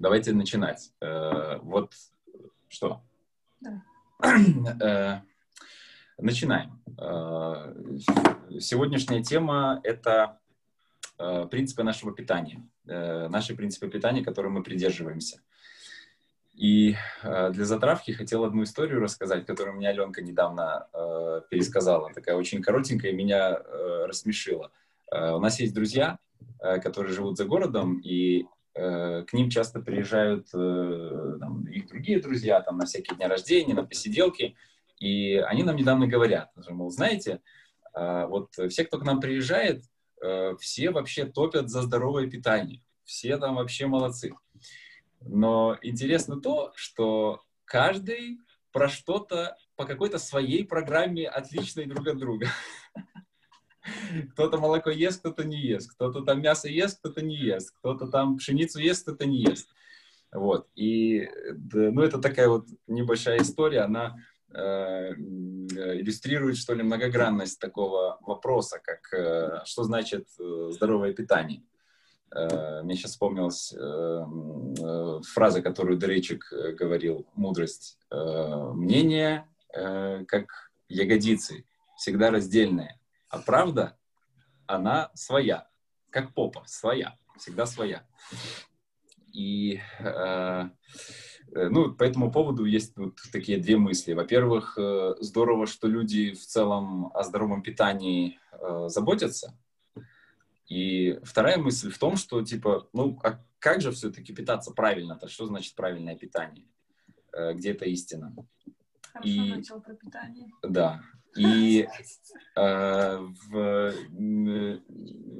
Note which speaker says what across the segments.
Speaker 1: давайте начинать. Э, вот что?
Speaker 2: Да.
Speaker 1: Э, начинаем. Э, сегодняшняя тема — это принципы нашего питания. Наши принципы питания, которым мы придерживаемся. И для затравки хотел одну историю рассказать, которую мне Аленка недавно пересказала. Такая очень коротенькая, меня рассмешила. У нас есть друзья, которые живут за городом, и к ним часто приезжают э, там, их другие друзья там, на всякие дни рождения, на посиделки. И они нам недавно говорят, мол, знаете, э, вот все, кто к нам приезжает, э, все вообще топят за здоровое питание. Все там вообще молодцы. Но интересно то, что каждый про что-то по какой-то своей программе отличной друг от друга. Кто-то молоко ест, кто-то не ест. Кто-то там мясо ест, кто-то не ест. Кто-то там пшеницу ест, кто-то не ест. Вот. И, ну, это такая вот небольшая история, она э, иллюстрирует, что ли, многогранность такого вопроса, как э, что значит э, здоровое питание. Э, мне сейчас вспомнилась э, э, фраза, которую Дрейчик говорил, мудрость. Мнение, как ягодицы, всегда раздельное. А правда, она своя, как попа, своя, всегда своя. И ну, по этому поводу есть вот такие две мысли. Во-первых, здорово, что люди в целом о здоровом питании заботятся, и вторая мысль в том, что, типа, ну, а как же все-таки питаться правильно-то? Что значит правильное питание? Э, где это истина?
Speaker 2: Хорошо и... начал про питание.
Speaker 1: Да. И э, в,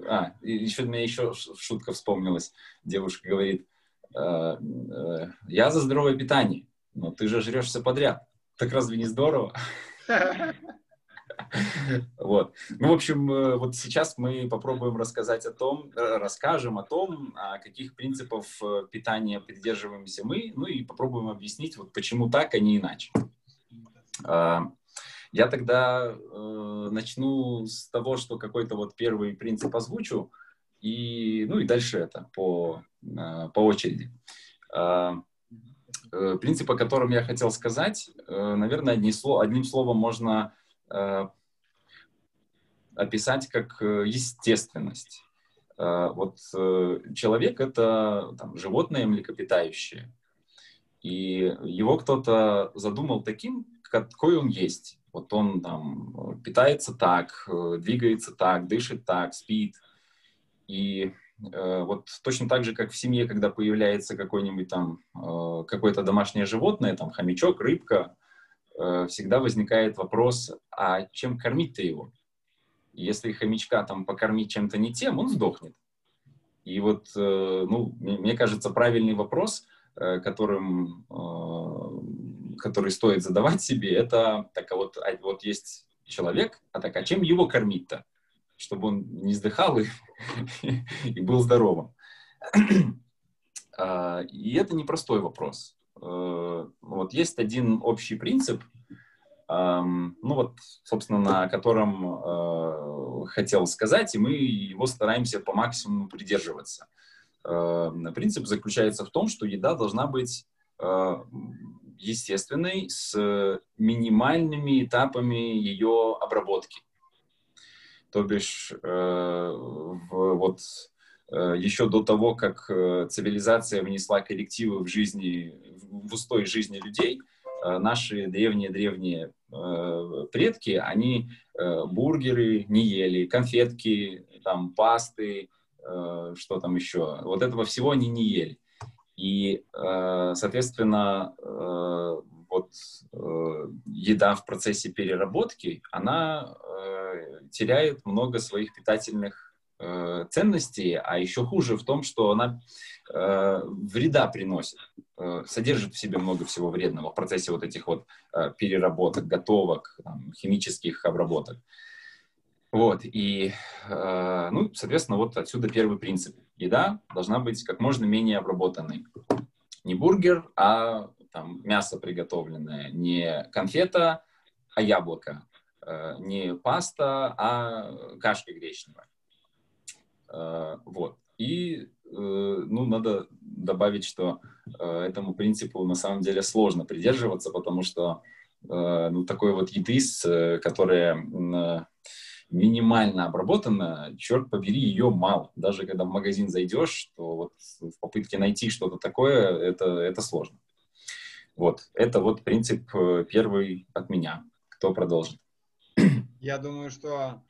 Speaker 1: а, еще мне еще шутка вспомнилась. Девушка говорит, э, э, я за здоровое питание, но ты же жрешься подряд. Так разве не здорово? Вот. Ну, в общем, э, вот сейчас мы попробуем рассказать о том, э, расскажем о том, о каких принципов э, питания придерживаемся мы, ну и попробуем объяснить, вот почему так, а не иначе. А, я тогда э, начну с того, что какой-то вот первый принцип озвучу, и, ну и дальше это по, э, по очереди. Э, принцип, о котором я хотел сказать, наверное, одни сло, одним словом можно описать как естественность. Э, вот человек — это там, животное млекопитающее, и его кто-то задумал таким, какой он есть. Вот он там питается так, двигается так, дышит так, спит. И э, вот точно так же, как в семье, когда появляется какой-нибудь там э, какое-то домашнее животное, там хомячок, рыбка, Э, всегда возникает вопрос, а чем кормить-то его? Если хомячка там покормить чем-то не тем, он сдохнет. И вот, э, ну, мне кажется, правильный вопрос, э, которым, который стоит задавать себе, это так, а вот, а вот есть человек, а так, а чем его кормить-то? Чтобы он не сдыхал и, и был здоровым. А, и это непростой вопрос. Э, вот есть один общий принцип, ну вот, собственно, на котором э, хотел сказать, и мы его стараемся по максимуму придерживаться. Э, принцип заключается в том, что еда должна быть естественной, с минимальными этапами ее обработки. То бишь, в, вот еще до того, как цивилизация внесла коррективы в жизни, в устой жизни людей, э, наши древние-древние э, предки, они э, бургеры не ели, конфетки, там, пасты, что там еще, вот этого всего они не ели. И, соответственно, вот еда в процессе переработки, она теряет много своих питательных ценностей, а еще хуже в том, что она вреда приносит. Э, содержит в себе много всего вредного в процессе вот этих вот э, переработок, готовок, химических обработок. Вот, и, э, ну, соответственно, вот отсюда первый принцип. Еда должна быть как можно менее обработанной. Не бургер, а там мясо приготовленное, не конфета, а яблоко, не паста, а кашка гречневая. Вот. И ну, надо добавить, что этому принципу на самом деле сложно придерживаться, потому что ну, такой вот еды, которая минимально обработана, черт побери, ее мало. Даже когда в магазин зайдешь, то вот в попытке найти что-то такое, это, это сложно. Вот, это вот принцип э, первый от меня. Кто продолжит?
Speaker 3: Я думаю, что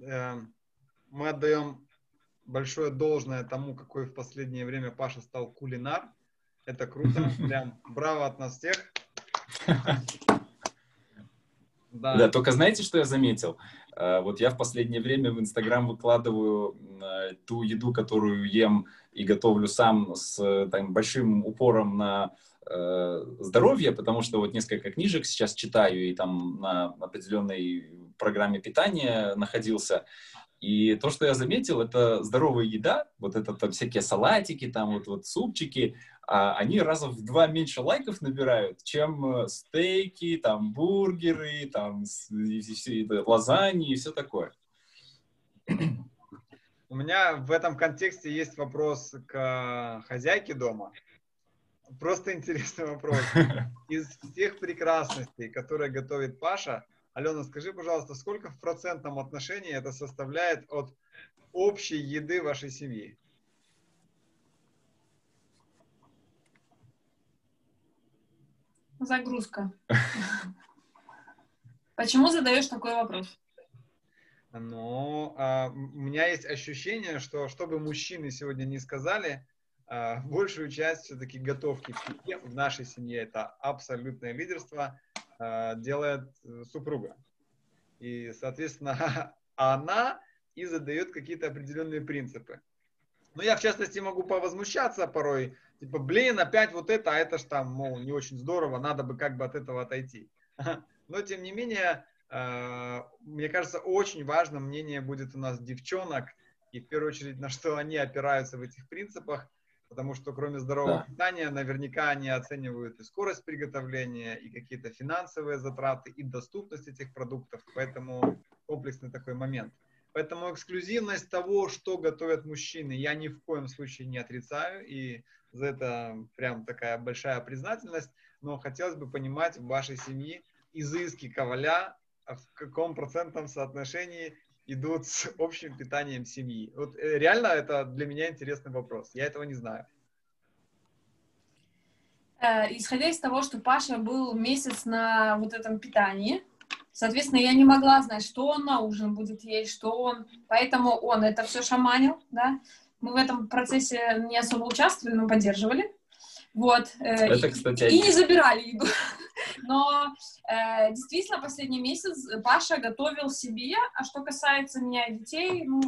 Speaker 3: э, мы отдаем большое должное тому, какой в последнее время Паша стал кулинар. Это круто. Прям браво от нас всех.
Speaker 1: Да. да, только знаете, что я заметил? Э, вот я в последнее время в Инстаграм выкладываю э, ту еду, которую ем и готовлю сам с там, большим упором на э, здоровье, потому что вот несколько книжек сейчас читаю и там на определенной программе питания находился. И то, что я заметил, это здоровая еда, вот это там всякие салатики, там вот, вот супчики, а они раза в два меньше лайков набирают, чем э, стейки, там бургеры, там и, и, и, лазаньи и все такое.
Speaker 3: У меня в этом контексте есть вопрос к хозяйке дома. Просто интересный вопрос. Из всех прекрасностей, которые готовит Паша, Алена, скажи, пожалуйста, сколько в процентном отношении это составляет от общей еды вашей семьи?
Speaker 2: Загрузка. Почему задаешь такой вопрос?
Speaker 3: Ну, а, у меня есть ощущение, что что бы мужчины сегодня не сказали, а, большую часть все-таки готовки в нашей семье это абсолютное лидерство. Э, делает э, супруга. И, соответственно, она и задает какие-то определенные принципы. Но я, в частности, могу повозмущаться порой, типа, блин, опять вот это, а это ж там, мол, не очень здорово, надо бы как бы от этого отойти. Но, тем не менее, э, мне кажется, очень важно мнение будет у нас девчонок, и в первую очередь, на что они опираются в этих принципах, потому что кроме здорового да. питания, наверняка они оценивают и скорость приготовления, и какие-то финансовые затраты, и доступность этих продуктов, поэтому комплексный такой момент. Поэтому эксклюзивность того, что готовят мужчины, я ни в коем случае не отрицаю, и за это прям такая большая признательность, но хотелось бы понимать в вашей семье изыски коваля, а в каком процентном соотношении идут с общим питанием семьи? Вот э, реально это для меня интересный вопрос. Я этого не знаю.
Speaker 2: Э, исходя из того, что Паша был месяц на вот этом питании, соответственно, я не могла знать, что он на ужин будет есть, что он... Поэтому он это все шаманил, да. Мы в этом процессе не особо участвовали, но поддерживали. Вот. Э, это, кстати, и, и не забирали еду. Но э, действительно, последний месяц Паша готовил себе, а что касается меня и детей, ну,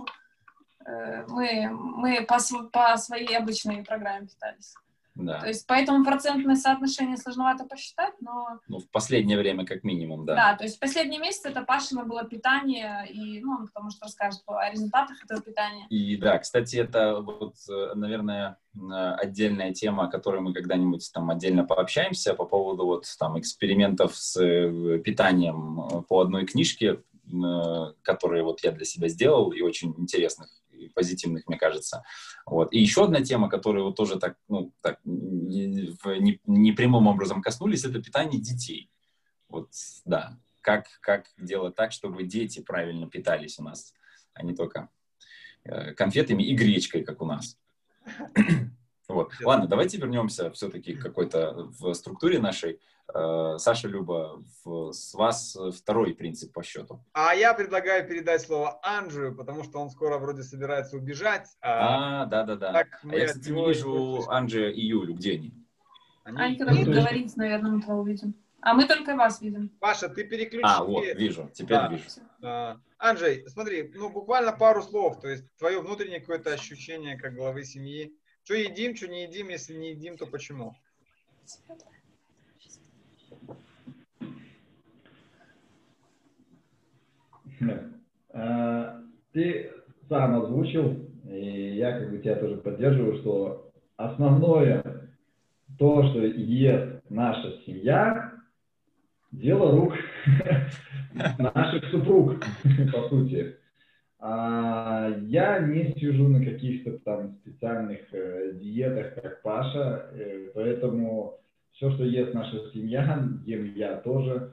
Speaker 2: э, мы, мы по, по своей обычной программе питались. Да. То есть поэтому процентное соотношение сложновато посчитать, но...
Speaker 1: Ну, в последнее время как минимум, да.
Speaker 2: Да, то есть последний месяц это Пашина было питание, и, ну, он потому что расскажет о результатах этого питания.
Speaker 1: И да, кстати, это вот, наверное, отдельная тема, о которой мы когда-нибудь там отдельно пообщаемся по поводу вот там экспериментов с э, питанием э, по одной книжке, э, которые вот я для себя сделал, и очень интересных позитивных, мне кажется. Вот. И еще одна тема, которую вот тоже так, ну, так не, не прямым образом коснулись, это питание детей. Вот, да, как, как делать так, чтобы дети правильно питались у нас, а не только э, конфетами и гречкой, как у нас. Вот. Ладно, давайте вернемся все-таки к какой-то в структуре нашей. Э, Саша Люба, с вас второй принцип по счету.
Speaker 3: А я предлагаю передать слово Анджию, потому что он скоро вроде собирается убежать.
Speaker 1: А, да-да-да. А я, кстати, не вижу Анджия и Юлю. Где они?
Speaker 2: Они, они когда будут говорить, наверное, мы того увидим. А мы только вас видим.
Speaker 3: Паша, ты переключи.
Speaker 1: А, вот, вижу, теперь да. вижу.
Speaker 3: А, Анджей, смотри, ну буквально пару слов, то есть твое внутреннее какое-то ощущение как главы семьи. Что едим, что не едим, если не едим, то почему?
Speaker 4: Ты сам озвучил, и я как бы тебя тоже поддерживаю, что основное то, что ест наша семья, дело рук наших супруг, по сути. А, я не сижу на каких-то там специальных э, диетах, как Паша, э, поэтому все, что ест наша семья, ем я тоже.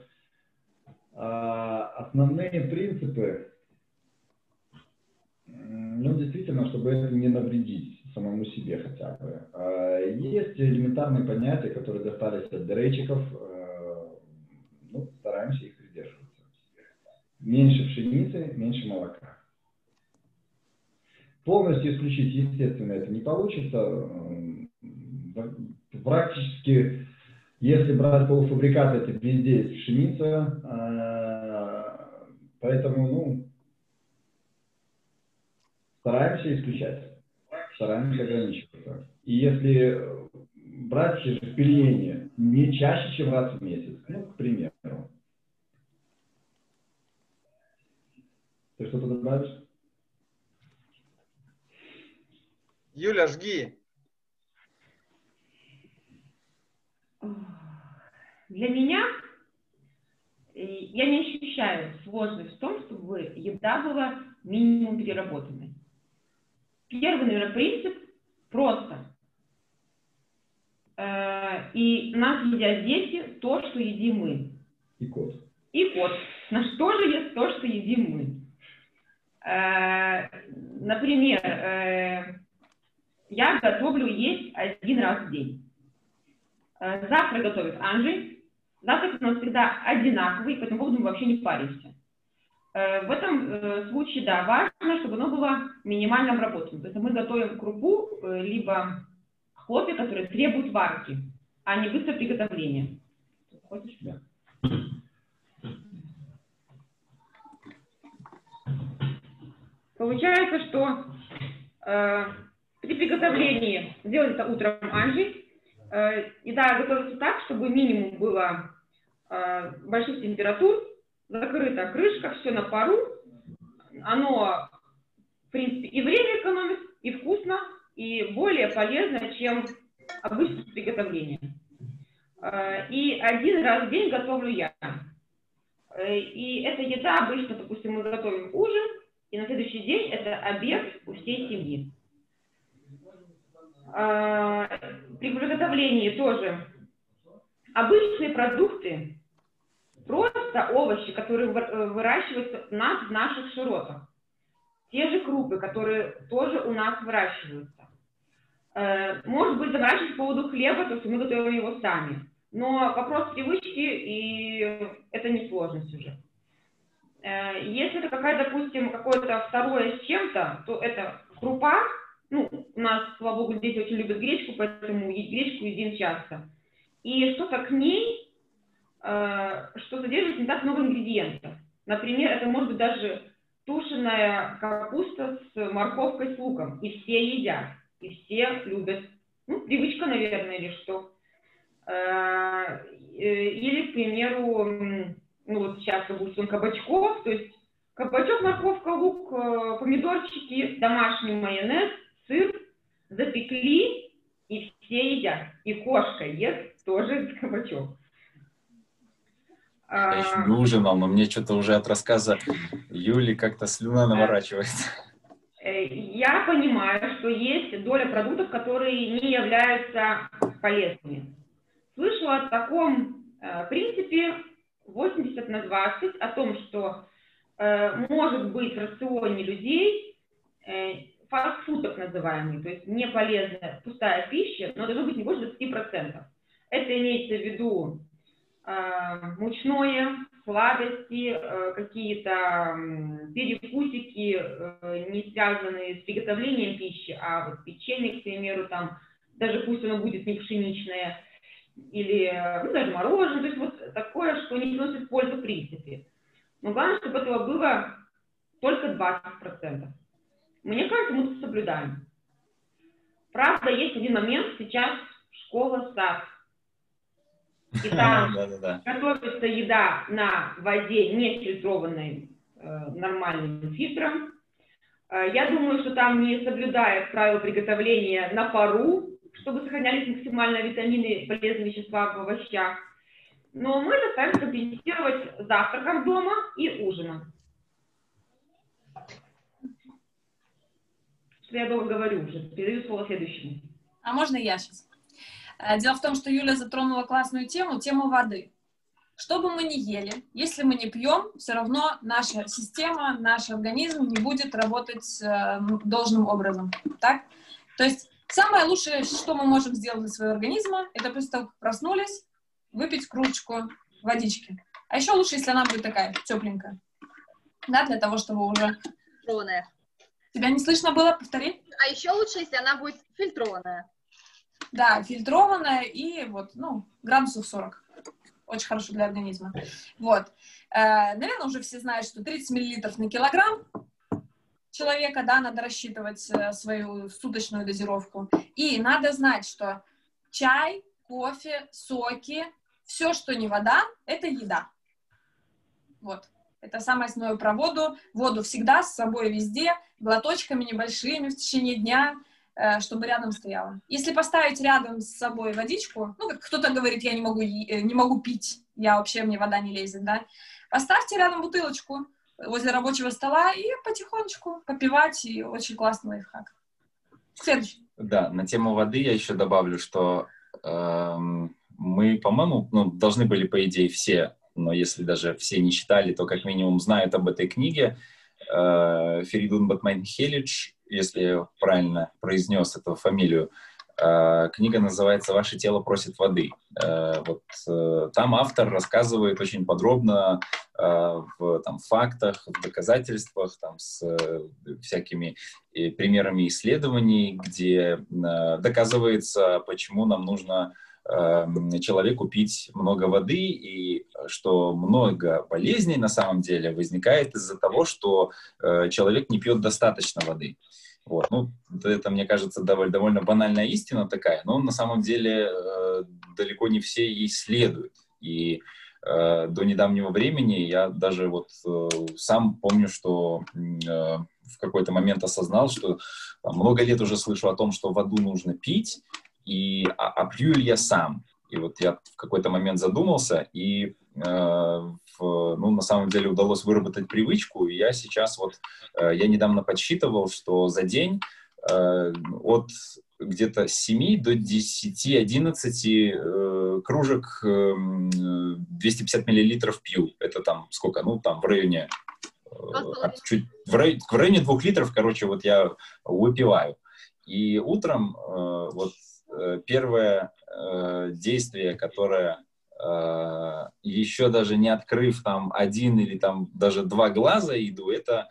Speaker 4: А, основные принципы, ну, действительно, чтобы это не навредить самому себе хотя бы. А, есть элементарные понятия, которые достались от дерейчиков, э, ну, стараемся их придерживаться. Меньше пшеницы, меньше молока. Полностью исключить, естественно, это не получится. Практически, если брать полуфабрикаты, это везде есть пшеница. А, поэтому, ну, стараемся исключать, стараемся ограничиваться. И если брать пельмени не чаще, чем раз в месяц, ну, к примеру. Ты что-то добавишь?
Speaker 3: Юля, жги.
Speaker 5: Для меня э, я не ощущаю сложность в том, чтобы еда была минимум переработанной. Первый, наверное, принцип просто. Э, и нас едят дети то, что едим мы.
Speaker 4: И кот.
Speaker 5: И кот. Наш тоже ест то, что едим мы. Э, например, я готовлю есть один раз в день. Э, завтра готовит Анжей. Завтрак у нас всегда одинаковый, по этому поводу мы вообще не паримся. Э, в этом э, случае, да, важно, чтобы оно было минимально обработано. То есть мы готовим крупу, либо хлопья, которые требуют варки, а не быстрое приготовление. Хочешь? Да. Получается, что при приготовлении это утром Анжи. Э, еда готовится так, чтобы минимум было э, больших температур, закрыта крышка, все на пару. Оно, в принципе, и время экономит, и вкусно, и более полезно, чем обычное приготовление. Э, и один раз в день готовлю я. И эта еда обычно, допустим, мы готовим ужин, и на следующий день это обед у всей семьи. При приготовлении тоже обычные продукты, просто овощи, которые выращиваются у нас в наших широтах. Те же крупы, которые тоже у нас выращиваются. Э, может быть, заморачивать по поводу хлеба, то есть мы готовим его сами. Но вопрос привычки, и это не сложность уже. Э, если это какая, допустим, какое-то второе с чем-то, то это крупа, ну, у нас, слава богу, дети очень любят гречку, поэтому гречку едим часто. И что-то к ней, э, что содержит не так много ингредиентов. Например, это может быть даже тушеная капуста с морковкой с луком. И все едят, и все любят. Ну, привычка, наверное, или что. Э, или, к примеру, ну вот сейчас, допустим, кабачков, то есть кабачок, морковка, лук, э, помидорчики, домашний майонез – сыр запекли, и все едят. И кошка ест тоже кабачок.
Speaker 1: Я еще не ужинал, но мне что-то уже от рассказа Юли как-то слюна наворачивается.
Speaker 5: Э, я понимаю, что есть доля продуктов, которые не являются полезными. Слышу о таком э, принципе 80 на 20, о том, что э, может быть в рационе людей фастфуд так называемый, то есть не полезная пустая пища, но должно быть не больше 20%. Это имеется в виду э, мучное, сладости, э, какие-то э, перекусики, э, не связанные с приготовлением пищи, а вот печенье, к примеру, там, даже пусть оно будет не пшеничное, или ну, даже мороженое, то есть вот такое, что не приносит пользу в принципе. Но главное, чтобы этого было только 20%. Мне кажется, мы это соблюдаем. Правда, есть один момент, сейчас школа, сад. И там готовится еда на воде, не фильтрованной э, нормальным фильтром. Э, я думаю, что там не соблюдают правила приготовления на пару, чтобы сохранялись максимально витамины и полезные вещества в овощах. Но мы это ставим компенсировать завтраком дома и ужином. что я долго говорю уже. Передаю слово следующему.
Speaker 2: А можно я сейчас? Э, дело в том, что Юля затронула классную тему, тему воды. Что бы мы ни ели, если мы не пьем, все равно наша система, наш организм не будет работать э, должным образом. Так? То есть самое лучшее, что мы можем сделать для своего организма, это после того, как проснулись, выпить кружечку водички. А еще лучше, если она будет такая тепленькая. Да, для того, чтобы уже...
Speaker 6: Фильтрованная.
Speaker 2: Тебя не слышно было? Повтори.
Speaker 6: А еще лучше, если она будет фильтрованная.
Speaker 2: Да, фильтрованная и вот, ну, градусов 40. Очень хорошо для организма. Вот. Э, наверное, уже все знают, что 30 миллилитров на килограмм человека, да, надо рассчитывать э, свою суточную дозировку. И надо знать, что чай, кофе, соки, все, что не вода, это еда. Вот. Это самое основное про воду. Воду всегда с собой везде, глоточками небольшими в течение дня, э, чтобы рядом стояла. Если поставить рядом с собой водичку, ну, как кто-то говорит, я не могу, э, не могу пить, я вообще, мне вода не лезет, да, поставьте рядом бутылочку возле рабочего стола и потихонечку попивать, и очень классный лайфхак. Следующий.
Speaker 1: Да, на тему воды я еще добавлю, что эм, мы, по-моему, ну, должны были, по идее, все, но если даже все не читали, то как минимум знают об этой книге. Э, Феридун Батмайн Хелич, если я правильно произнес эту фамилию, э, книга называется «Ваше тело просит воды». Э, вот там автор рассказывает очень подробно в там, фактах, в доказательствах, там, с всякими примерами исследований, где доказывается, почему нам нужно человеку пить много воды, и что много болезней на самом деле возникает из-за того, что э, человек не пьет достаточно воды. Вот. Ну, это, мне кажется, довольно, довольно банальная истина такая, но на самом деле э, далеко не все ей следуют. И э, до недавнего времени я даже вот э, сам помню, что э, в какой-то момент осознал, что там, много лет уже слышу о том, что воду нужно пить, и а, а пью ли я сам? И вот я в какой-то момент задумался, и э, в, ну, на самом деле удалось выработать привычку, и я сейчас вот, э, я недавно подсчитывал, что за день э, от где-то 7 до 10-11 э, кружек э, 250 миллилитров пью. Это там сколько? Ну, там в районе э, чуть, в, районе, в районе двух литров, короче, вот я выпиваю. И утром вот первое э, действие, которое э, еще даже не открыв там один или там даже два глаза иду, это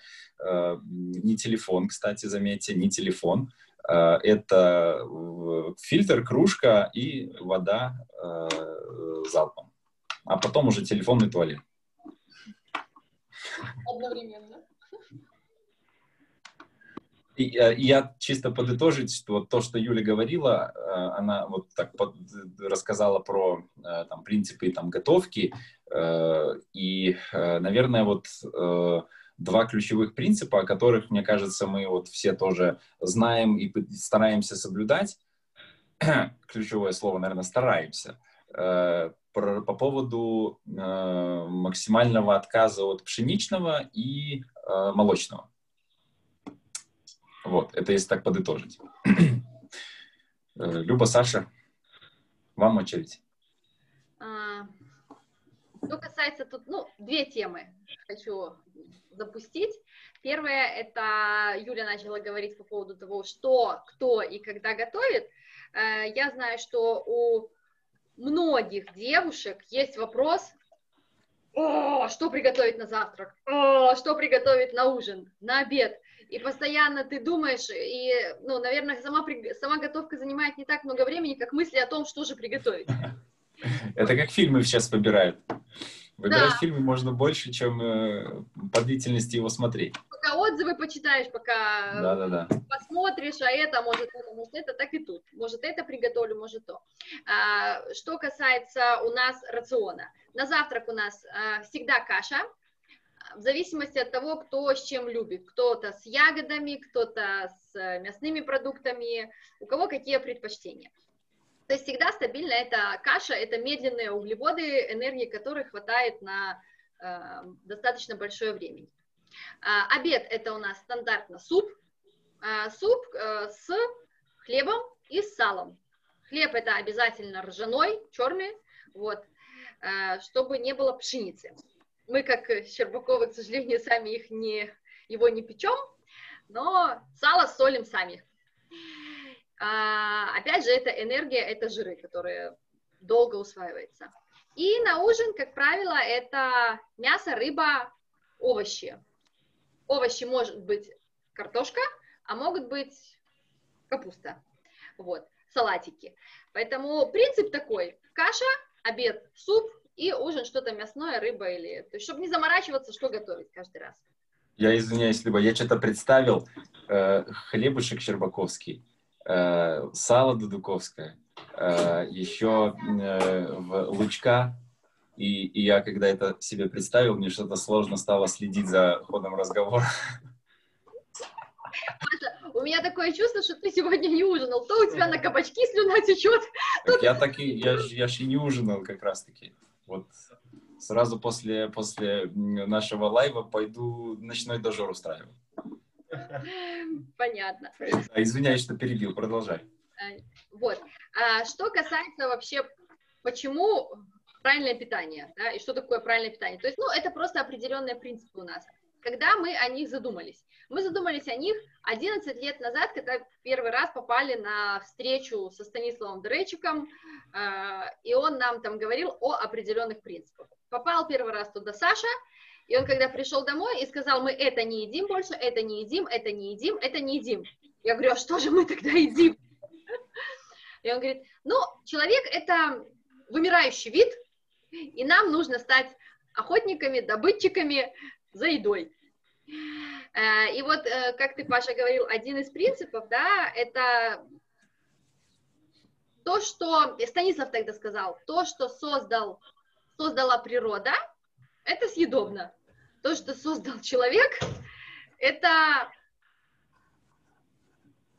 Speaker 1: не телефон, кстати, заметьте, не телефон, это фильтр, кружка и вода залпом. А потом уже телефон и туалет.
Speaker 6: Одновременно.
Speaker 1: И, э, я чисто подытожить, вот то, что Юля говорила, э, она вот так под, рассказала про э, там, принципы там, готовки, и, наверное, вот два ключевых принципа, о которых, мне кажется, мы вот все тоже знаем и стараемся соблюдать. Ключевое слово, наверное, стараемся. По поводу максимального отказа от пшеничного и молочного. Вот, это если так подытожить. Э, Люба, Саша, вам очередь.
Speaker 6: А, что касается тут, ну, две темы хочу запустить. Первое, это Юля начала говорить по поводу того, что, кто и когда готовит. Э, я знаю, что у многих девушек есть вопрос, о, что приготовить на завтрак, о, что приготовить на ужин, на обед и постоянно ты думаешь, и, ну, наверное, сама, сама готовка занимает не так много времени, как мысли о том, что же приготовить.
Speaker 1: Это как фильмы сейчас выбирают. Выбирать да. фильмы можно больше, чем э, по длительности его смотреть.
Speaker 6: Пока отзывы почитаешь, пока
Speaker 1: да, да, да.
Speaker 6: посмотришь, а это, может это, может это, так и тут. Может это приготовлю, может то. А, что касается у нас рациона. На завтрак у нас а, всегда каша, в зависимости от того, кто с чем любит. Кто-то с ягодами, кто-то с мясными продуктами, у кого какие предпочтения. То есть всегда стабильно это каша, это медленные углеводы, энергии которых хватает на э, достаточно большое время. А, обед это у нас стандартно суп, а, суп а, с хлебом и с салом. Хлеб это обязательно ржаной, черный, вот, а, чтобы не было пшеницы. Мы, как Щербаковы, к сожалению, сами их не, его не печем, но сало солим сами. А, опять же, это энергия, это жиры, которые долго усваиваются. И на ужин, как правило, это мясо, рыба, овощи. Овощи может быть картошка, а могут быть капуста. Вот, салатики. Поэтому принцип такой. Каша, обед, суп и ужин что-то мясное, рыба или... То есть, чтобы не заморачиваться, что готовить каждый раз.
Speaker 1: Я извиняюсь, либо я что-то представил. Э, хлебушек Щербаковский, э, сало Дудуковское, э, еще э, в лучка. И, и я, когда это себе представил, мне что-то сложно стало следить за ходом разговора.
Speaker 6: У меня такое чувство, что ты сегодня не ужинал. То у тебя на кабачки слюна течет.
Speaker 1: Так я так и, я, я ж и не ужинал как раз-таки. Вот сразу после, после нашего лайва пойду ночной дожор устраивать.
Speaker 6: Понятно.
Speaker 1: А, Извиняюсь, что перебил, продолжай.
Speaker 6: Э, Вот. А что касается вообще, почему правильное питание, да, и что такое правильное питание? То есть, ну, это просто определенные принципы у нас. Когда мы о них задумались? Мы задумались о них 11 лет назад, когда первый раз попали на встречу со Станиславом Дуречиком, э, и он нам там говорил о определенных принципах. Попал первый раз туда Саша, и он когда пришел домой и сказал, мы это не едим больше, это не едим, это не едим, это не едим. Я говорю, а что же мы тогда едим? И он говорит, ну, человек это вымирающий вид, и нам нужно стать охотниками, добытчиками за едой. Э, И вот, э, как ты, Паша, говорил, один из принципов, да, это то, что, Станислав тогда сказал, то, что создал, создала природа, это съедобно. То, что создал человек, это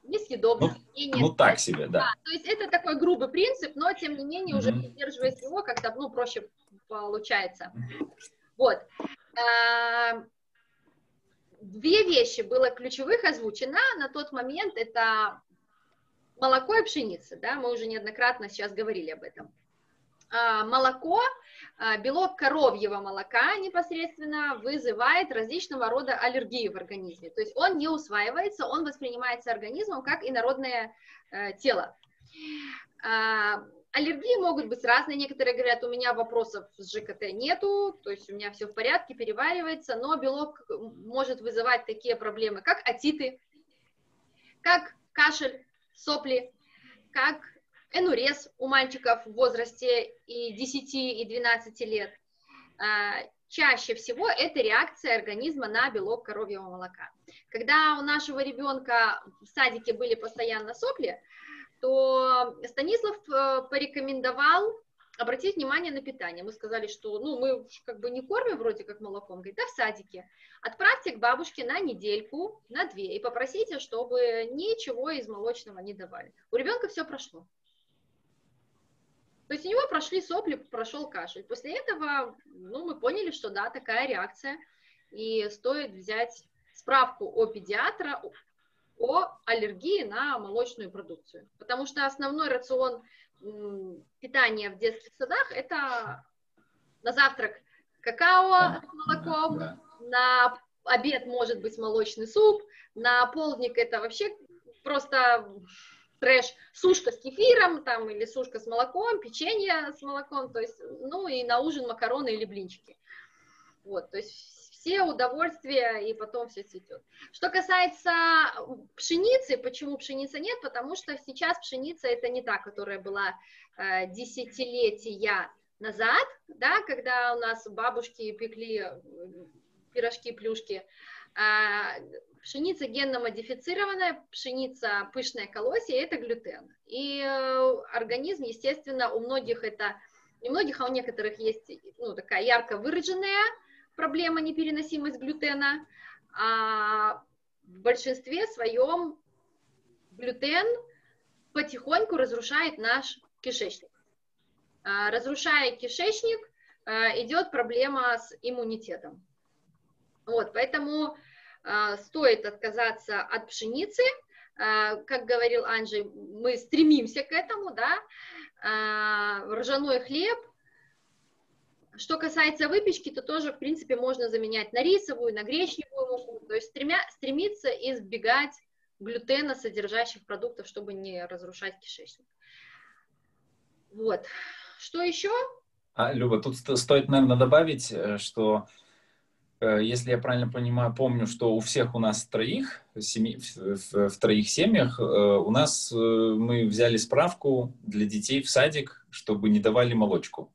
Speaker 6: несъедобно. и не
Speaker 1: Ну, так себе, да.
Speaker 6: то есть это такой грубый принцип, но тем не менее уже
Speaker 1: Мгм.
Speaker 6: придерживаясь его, как-то ну, проще получается. Вот. А, Две вещи было ключевых озвучено на тот момент. Это молоко и пшеница, да, мы уже неоднократно сейчас говорили об этом. А, Молоко, а, белок коровьего молока непосредственно вызывает различного рода аллергии в организме. То есть он не усваивается, он воспринимается организмом как инородное э, тело. Аллергии могут быть разные. Некоторые говорят, у меня вопросов с ЖКТ нету, то есть у меня все в порядке, переваривается, но белок может вызывать такие проблемы, как отиты, как кашель, сопли, как энурез у мальчиков в возрасте и 10, и 12 лет. А, Чаще всего это реакция организма на белок коровьего молока. Когда у нашего ребенка в садике были постоянно сопли, то Станислав э, порекомендовал обратить внимание на питание. Мы сказали, что ну, мы как бы не кормим вроде как молоком. Говорит, да в садике. Отправьте к бабушке на недельку, на две, и попросите, чтобы ничего из молочного не давали. У ребенка все прошло. То есть у него прошли сопли, прошел кашель. После этого ну, мы поняли, что да, такая реакция, и стоит взять справку о педиатра о аллергии на молочную продукцию. Потому что основной рацион питания в детских садах это на завтрак какао с молоком,
Speaker 1: Да.
Speaker 6: на обед может быть молочный суп, на полдник это вообще просто трэш, сушка с кефиром там или сушка с молоком, печенье с молоком, то есть, ну и на ужин макароны или блинчики. Вот, то есть все удовольствия и потом все цветет. Что касается пшеницы, почему пшеницы нет? Потому что сейчас пшеница это не та, которая была э, десятилетия назад, да, когда у нас бабушки пекли э, пирожки, плюшки. А, пшеница генно-модифицированная, пшеница пышная колосья, это глютен. И э, организм, естественно, у многих это, не многих, а у некоторых есть ну, такая ярко выраженная проблема непереносимость глютена, а в большинстве своем глютен потихоньку разрушает наш кишечник. А, Разрушая кишечник, а, идет проблема с иммунитетом. Вот, поэтому э, стоит отказаться от пшеницы, как говорил Анджей, мы стремимся к этому, да, ржаной хлеб. Что касается выпечки, то тоже, в принципе, можно заменять на рисовую, на гречневую муку, то есть стремя, стремиться избегать глютена содержащих продуктов, чтобы не разрушать кишечник. Вот. Что еще?
Speaker 1: А, Люба, тут стоит, наверное, добавить, э, что э, если я правильно понимаю, помню, что у всех у нас троих, семи, в, в, в троих семьях, э, у нас мы взяли справку для детей в садик, чтобы не давали молочку.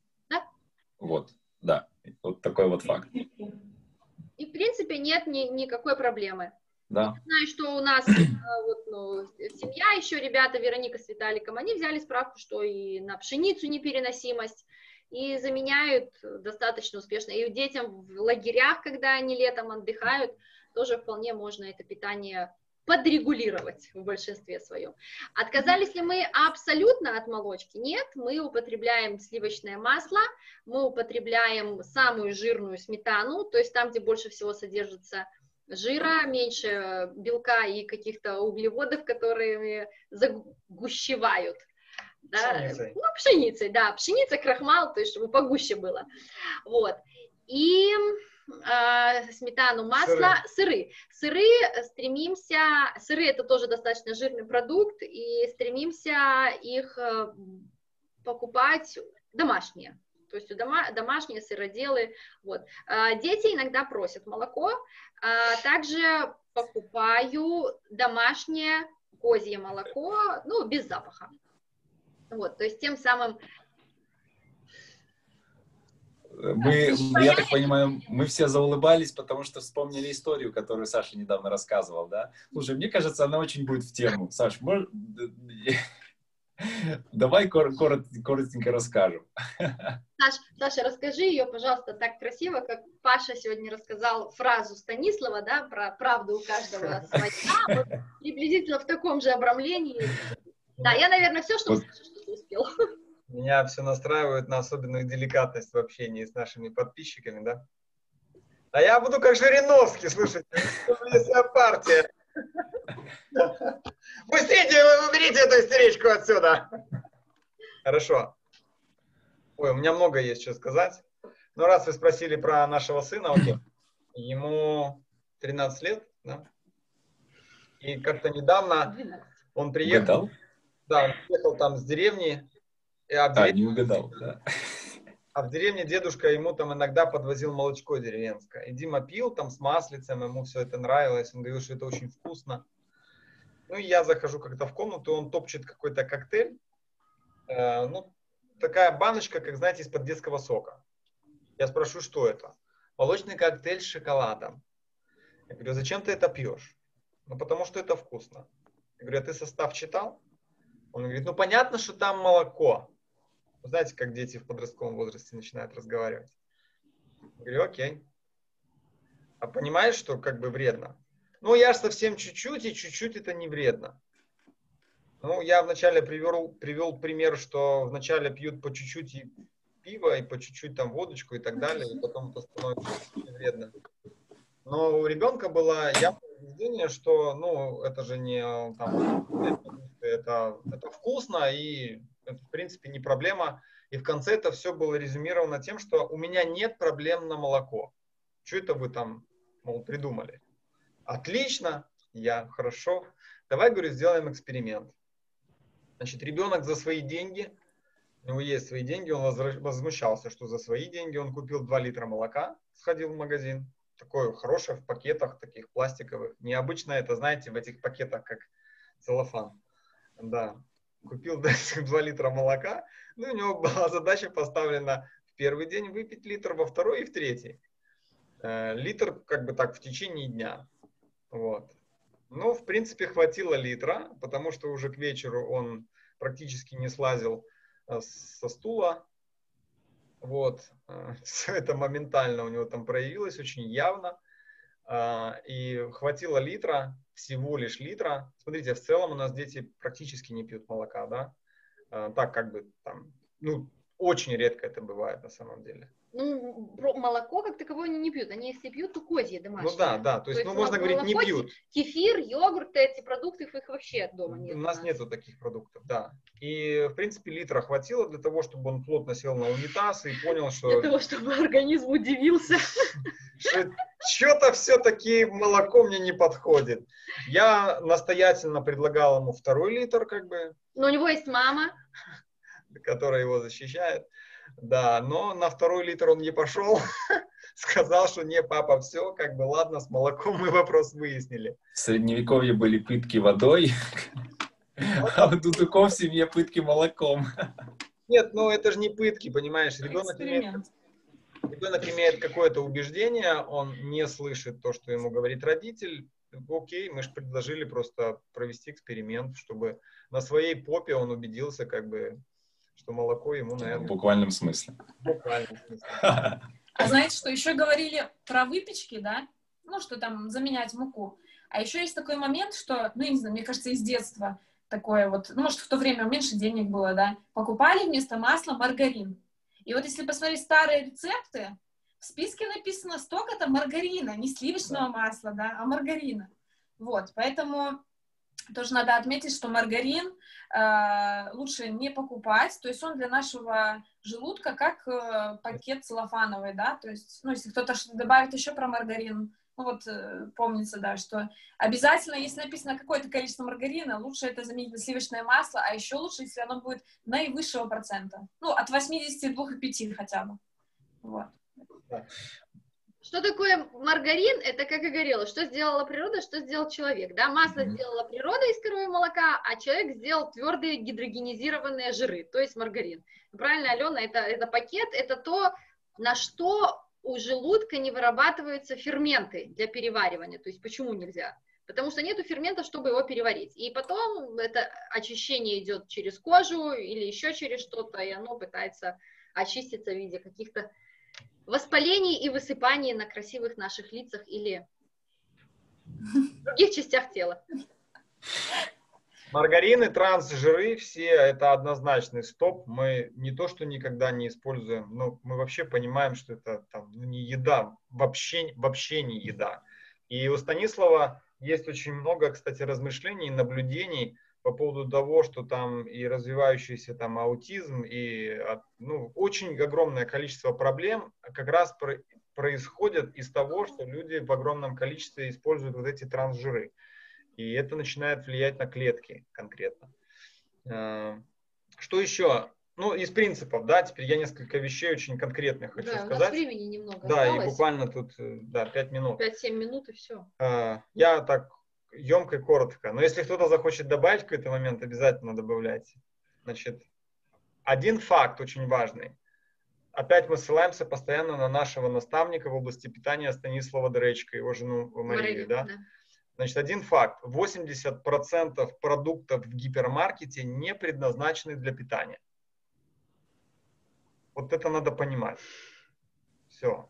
Speaker 1: Вот, да, вот такой вот факт.
Speaker 6: И, в принципе, нет ни, никакой проблемы.
Speaker 1: Да.
Speaker 6: Я знаю, что у нас вот, ну, семья, еще ребята, Вероника с Виталиком, они взяли справку, что и на пшеницу непереносимость, и заменяют достаточно успешно. И детям в лагерях, когда они летом отдыхают, тоже вполне можно это питание подрегулировать в большинстве своем. Отказались ли мы абсолютно от молочки? Нет, мы употребляем сливочное масло, мы употребляем самую жирную сметану, то есть там, где больше всего содержится жира, меньше белка и каких-то углеводов, которые загущевают да, пшеницей. ну, пшеницей, да, пшеница, крахмал, то есть, чтобы погуще было, вот, и сметану, масло, сыры. сыры. Сыры стремимся, сыры это тоже достаточно жирный продукт, и стремимся их э, покупать домашние, то есть дома, домашние сыроделы, вот. Э, дети иногда просят молоко, э, также покупаю домашнее козье молоко, ну, без запаха. Вот, то есть тем самым
Speaker 1: мы, я так понимаю, мы все заулыбались, потому что вспомнили историю, которую Саша недавно рассказывал, да? Слушай, мне кажется, она очень будет в тему. Саш, может... давай кор- корот, коротенько расскажем.
Speaker 6: Саш, Саша, расскажи ее, пожалуйста, так красиво, как Паша сегодня рассказал фразу Станислава, да, про правду у каждого своя, вот, приблизительно в таком же обрамлении. Да, я, наверное, все, что вот. скажу, успел.
Speaker 3: Меня все настраивает на особенную деликатность в общении с нашими подписчиками, да? А я буду как Жириновский, слушайте, своя партия. Быстрее уберите эту истеричку отсюда. Хорошо. Ой, у меня много есть что сказать. Ну, раз вы спросили про нашего сына, окей. Ему 13 лет, да? И как-то недавно он приехал. Да, он приехал там с деревни.
Speaker 1: И, а, деревне, а, не угадал, да.
Speaker 3: А в деревне дедушка ему там иногда подвозил молочко деревенское. И Дима пил там с маслицем, ему все это нравилось. Он говорил, что это очень вкусно. Ну и я захожу как-то в комнату, он топчет какой-то коктейль. Э, ну, такая баночка, как, знаете, из-под детского сока. Я спрашиваю, что это? Молочный коктейль с шоколадом. Я говорю, зачем ты это пьешь? Ну, потому что это вкусно. Я говорю, а ты состав читал? Он говорит, ну понятно, что там молоко. Знаете, как дети в подростковом возрасте начинают разговаривать. Я говорю, окей. А понимаешь, что как бы вредно? Ну, я же совсем чуть-чуть, и чуть-чуть это не вредно. Ну, я вначале привел, привел пример, что вначале пьют по чуть-чуть и пиво, и по чуть-чуть там водочку и так далее, и потом это становится вредно. Но у ребенка было явное убеждение, что, ну, это же не там, это, это вкусно, и это, в принципе, не проблема. И в конце это все было резюмировано тем, что у меня нет проблем на молоко. Что это вы там, мол, придумали? Отлично, я, хорошо. Давай, говорю, сделаем эксперимент. Значит, ребенок за свои деньги, у него есть свои деньги, он возмущался, что за свои деньги он купил 2 литра молока, сходил в магазин, такое хорошее в пакетах таких пластиковых. Необычно это, знаете, в этих пакетах, как целлофан. Да, купил 2 литра молока, ну, у него была задача поставлена в первый день выпить литр, во второй и в третий. Э, литр как бы так в течение дня. Вот. Ну, в принципе, хватило литра, потому что уже к вечеру он практически не слазил э, со стула. Вот. Э, Все это моментально у него там проявилось, очень явно. И хватило литра, всего лишь литра. Смотрите, в целом у нас дети практически не пьют молока, да? А, так как бы там, ну, очень редко это бывает на самом деле.
Speaker 6: ну, молоко как таковое не пьют. Они если пьют, то козье домашнее.
Speaker 3: Ну да, да, то есть, то ну, можно говорить, не пьют.
Speaker 6: Кефир, йогурт, эти продукты, их вообще дома нет.
Speaker 3: У нас, нас нету таких продуктов, да. И, в принципе, литра хватило для того, чтобы он плотно сел на унитаз и понял, что...
Speaker 6: Для того, чтобы организм удивился.
Speaker 3: Что-то все-таки молоко мне не подходит. Я настоятельно предлагал ему второй литр, как бы.
Speaker 6: Но у него есть мама.
Speaker 3: Которая его защищает. Да, но на второй литр он не пошел. Сказал, что не, папа, все, как бы, ладно, с молоком мы вопрос выяснили.
Speaker 1: В средневековье были пытки водой, а у Дудуков в семье пытки молоком.
Speaker 3: Нет, ну это же не пытки, понимаешь, ребенок имеет, ребенок имеет какое-то убеждение, он не слышит то, что ему говорит родитель, окей, мы же предложили просто провести эксперимент, чтобы на своей попе он убедился, как бы, что молоко ему, наверное...
Speaker 1: В буквальном смысле.
Speaker 3: В буквальном смысле.
Speaker 2: А знаете, что еще говорили про выпечки, да? Ну, что там заменять муку. А еще есть такой момент, что, ну, я не знаю, мне кажется, из детства такое вот, ну, может, в то время меньше денег было, да, покупали вместо масла маргарин. И вот если посмотреть старые рецепты, в списке написано столько-то маргарина, не сливочного да. масла, да, а маргарина. Вот, поэтому тоже надо отметить, что маргарин э, лучше не покупать, то есть он для нашего желудка как э, пакет целлофановый, да, то есть, ну, если кто-то что-то добавит еще про маргарин, ну вот э, помнится, да, что обязательно, если написано какое-то количество маргарина, лучше это заменить на сливочное масло, а еще лучше, если оно будет наивысшего процента, ну, от 82,5 хотя бы, вот.
Speaker 6: Что такое маргарин? Это как и говорила, что сделала природа, что сделал человек. Да? Масло mm-hmm. сделала природа из коровьего молока, а человек сделал твердые гидрогенизированные жиры, то есть маргарин. Правильно, Алена, это, это пакет, это то, на что у желудка не вырабатываются ферменты для переваривания. То есть почему нельзя? Потому что нету ферментов, чтобы его переварить. И потом это очищение идет через кожу или еще через что-то, и оно пытается очиститься в виде каких-то воспалений и высыпаний на красивых наших лицах или других частях тела.
Speaker 3: Маргарины, трансжиры, все это однозначный стоп. Мы не то, что никогда не используем, но мы вообще понимаем, что это там, ну, не еда, вообще, вообще не еда. И у Станислава есть очень много, кстати, размышлений, наблюдений по поводу того, что там и развивающийся там аутизм, и ну, очень огромное количество проблем как раз про, происходят из того, что люди в огромном количестве используют вот эти трансжиры. И это начинает влиять на клетки конкретно. А, что еще? Ну, из принципов, да, теперь я несколько вещей очень конкретных хочу да, сказать. Да,
Speaker 6: времени немного
Speaker 3: Да, осталось. и буквально тут, э, да, 5 минут.
Speaker 6: 5-7 минут и все.
Speaker 3: А, я так емко и коротко. Но если кто-то захочет добавить какой-то момент, обязательно добавляйте. Значит, один факт очень важный. Опять мы ссылаемся постоянно на нашего наставника в области питания Станислава Дречка, его жену Марию, да? да? Значит, один факт. 80% продуктов в гипермаркете не предназначены для питания. Вот это надо понимать. Все.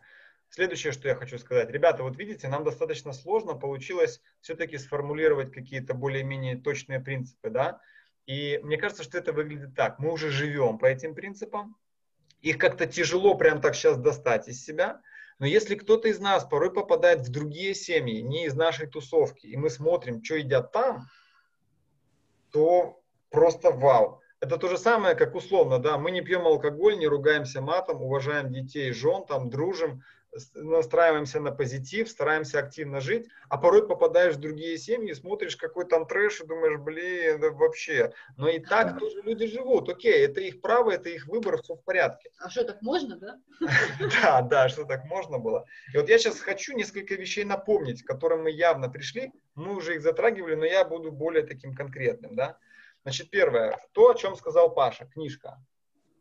Speaker 3: Следующее, что я хочу сказать. Ребята, вот видите, нам достаточно сложно получилось все-таки сформулировать какие-то более-менее точные принципы, да? И мне кажется, что это выглядит так. Мы уже живем по этим принципам. Их как-то тяжело прям так сейчас достать из себя. Но если кто-то из нас порой попадает в другие семьи, не из нашей тусовки, и мы смотрим, что едят там, то просто вау. Это то же самое, как условно, да, мы не пьем алкоголь, не ругаемся матом, уважаем детей, жен, там, дружим, настраиваемся на позитив, стараемся активно жить, а порой попадаешь в другие семьи, смотришь какой там трэш и думаешь, блин, да вообще. Но и так тоже люди живут, окей, это их право, это их выбор, все в порядке.
Speaker 6: А что, так можно, да?
Speaker 3: Да, да, что так можно было. И вот я сейчас хочу несколько вещей напомнить, к которым мы явно пришли, мы уже их затрагивали, но я буду более таким конкретным, да. Значит, первое, то, о чем сказал Паша, книжка.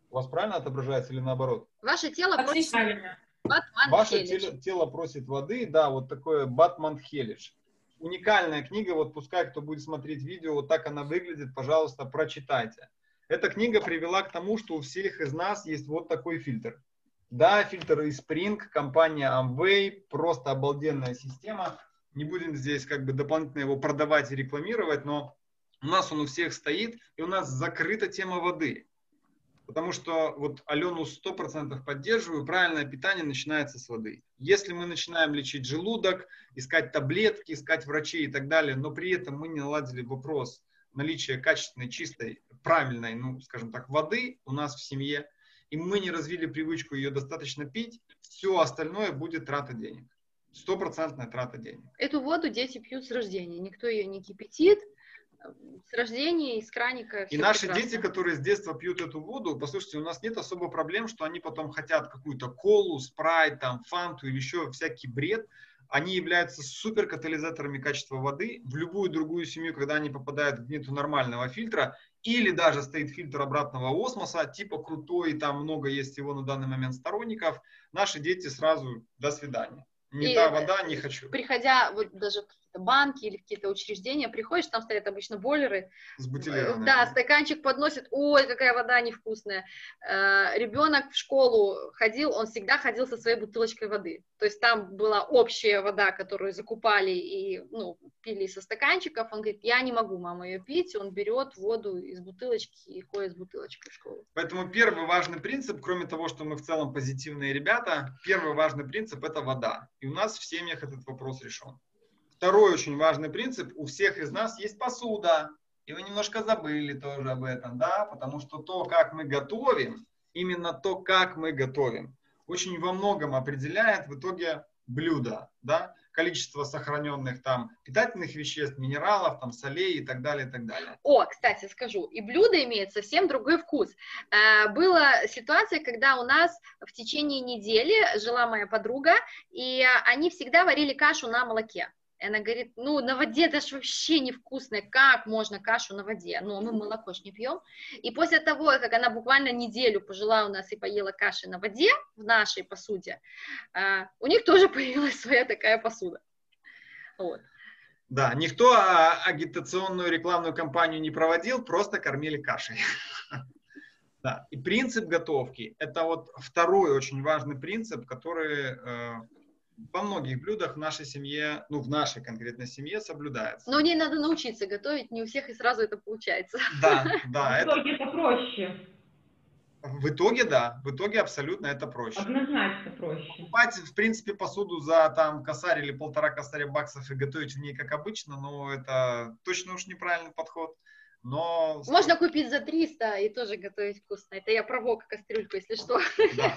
Speaker 3: У вас правильно отображается или наоборот?
Speaker 6: Ваше тело
Speaker 2: правильно.
Speaker 3: Батман Ваше тело, тело просит воды, да, вот такое Батман Хелиш. Уникальная книга, вот пускай кто будет смотреть видео, вот так она выглядит, пожалуйста, прочитайте. Эта книга привела к тому, что у всех из нас есть вот такой фильтр. Да, фильтр из Spring, компания Amway, просто обалденная система. Не будем здесь как бы дополнительно его продавать и рекламировать, но у нас он у всех стоит, и у нас закрыта тема воды. Потому что вот Алену 100% поддерживаю, правильное питание начинается с воды. Если мы начинаем лечить желудок, искать таблетки, искать врачей и так далее, но при этом мы не наладили вопрос наличия качественной, чистой, правильной, ну, скажем так, воды у нас в семье, и мы не развили привычку ее достаточно пить, все остальное будет трата денег. Стопроцентная трата денег.
Speaker 6: Эту воду дети пьют с рождения. Никто ее не кипятит, с рождения из краника.
Speaker 3: И наши прекрасно. дети, которые с детства пьют эту воду, послушайте, у нас нет особо проблем, что они потом хотят какую-то колу, спрайт, там, фанту или еще всякий бред. Они являются супер катализаторами качества воды. В любую другую семью, когда они попадают в нету нормального фильтра, или даже стоит фильтр обратного осмоса, типа крутой, там много есть его на данный момент сторонников, наши дети сразу до свидания. Не и та вода, не хочу.
Speaker 6: Приходя вот даже банки или какие-то учреждения, приходишь, там стоят обычно бойлеры.
Speaker 3: С бутилированной.
Speaker 6: Да, стаканчик подносит, ой, какая вода невкусная. Э, ребенок в школу ходил, он всегда ходил со своей бутылочкой воды. То есть там была общая вода, которую закупали и ну, пили со стаканчиков. Он говорит, я не могу, мама, ее пить. Он берет воду из бутылочки и ходит с бутылочкой в школу.
Speaker 3: Поэтому первый важный принцип, кроме того, что мы в целом позитивные ребята, первый важный принцип – это вода. И у нас в семьях этот вопрос решен. Второй очень важный принцип, у всех из нас есть посуда, и вы немножко забыли тоже об этом, да, потому что то, как мы готовим, именно то, как мы готовим, очень во многом определяет в итоге блюдо, да, количество сохраненных там питательных веществ, минералов, там солей и так далее, и так далее.
Speaker 6: О, кстати, скажу, и блюдо имеет совсем другой вкус. Э, была ситуация, когда у нас в течение недели жила моя подруга, и они всегда варили кашу на молоке. И она говорит, ну, на воде это же вообще невкусное, как можно кашу на воде? Ну, мы молоко ж не пьем. И после того, как она буквально неделю пожила у нас и поела каши на воде в нашей посуде, а, у них тоже появилась своя такая посуда. Вот.
Speaker 3: Да, никто а, агитационную рекламную кампанию не проводил, просто кормили кашей. Да, и принцип готовки – это вот второй очень важный принцип, который э, во многих блюдах в нашей семье, ну, в нашей конкретной семье соблюдается.
Speaker 6: Но мне надо научиться готовить, не у всех и сразу это получается.
Speaker 3: Да, да.
Speaker 5: В итоге это, проще.
Speaker 3: В итоге, да, в итоге абсолютно это проще.
Speaker 5: Однозначно проще.
Speaker 3: Покупать, в принципе, посуду за там косарь или полтора косаря баксов и готовить в ней как обычно, но это точно уж неправильный подход. Но...
Speaker 6: Можно купить за 300 и тоже готовить вкусно. Это я про вок кастрюльку, если что.
Speaker 3: Да.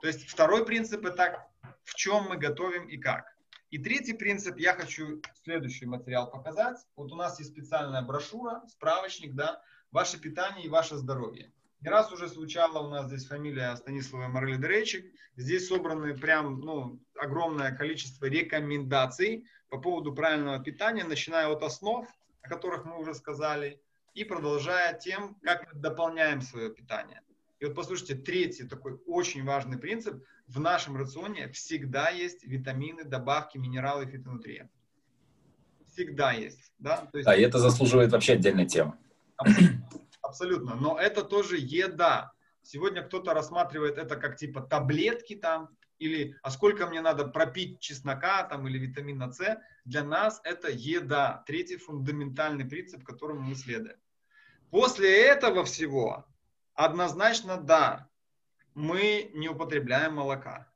Speaker 3: То есть второй принцип это в чем мы готовим и как. И третий принцип, я хочу следующий материал показать. Вот у нас есть специальная брошюра, справочник, да, ваше питание и ваше здоровье. Не раз уже звучала у нас здесь фамилия Станислава Морели Здесь собраны прям ну, огромное количество рекомендаций по поводу правильного питания, начиная от основ, о которых мы уже сказали, и продолжая тем, как мы дополняем свое питание. И вот послушайте, третий такой очень важный принцип. В нашем рационе всегда есть витамины, добавки, минералы, фитонутриенты. Всегда есть. Да,
Speaker 1: То есть, да и это заслуживает вообще отдельной темы.
Speaker 3: Абсолютно, абсолютно. Но это тоже еда. Сегодня кто-то рассматривает это как типа таблетки там, или а сколько мне надо пропить чеснока там или витамина С. Для нас это еда. Третий фундаментальный принцип, которому мы следуем. После этого всего Однозначно да, мы не употребляем молока.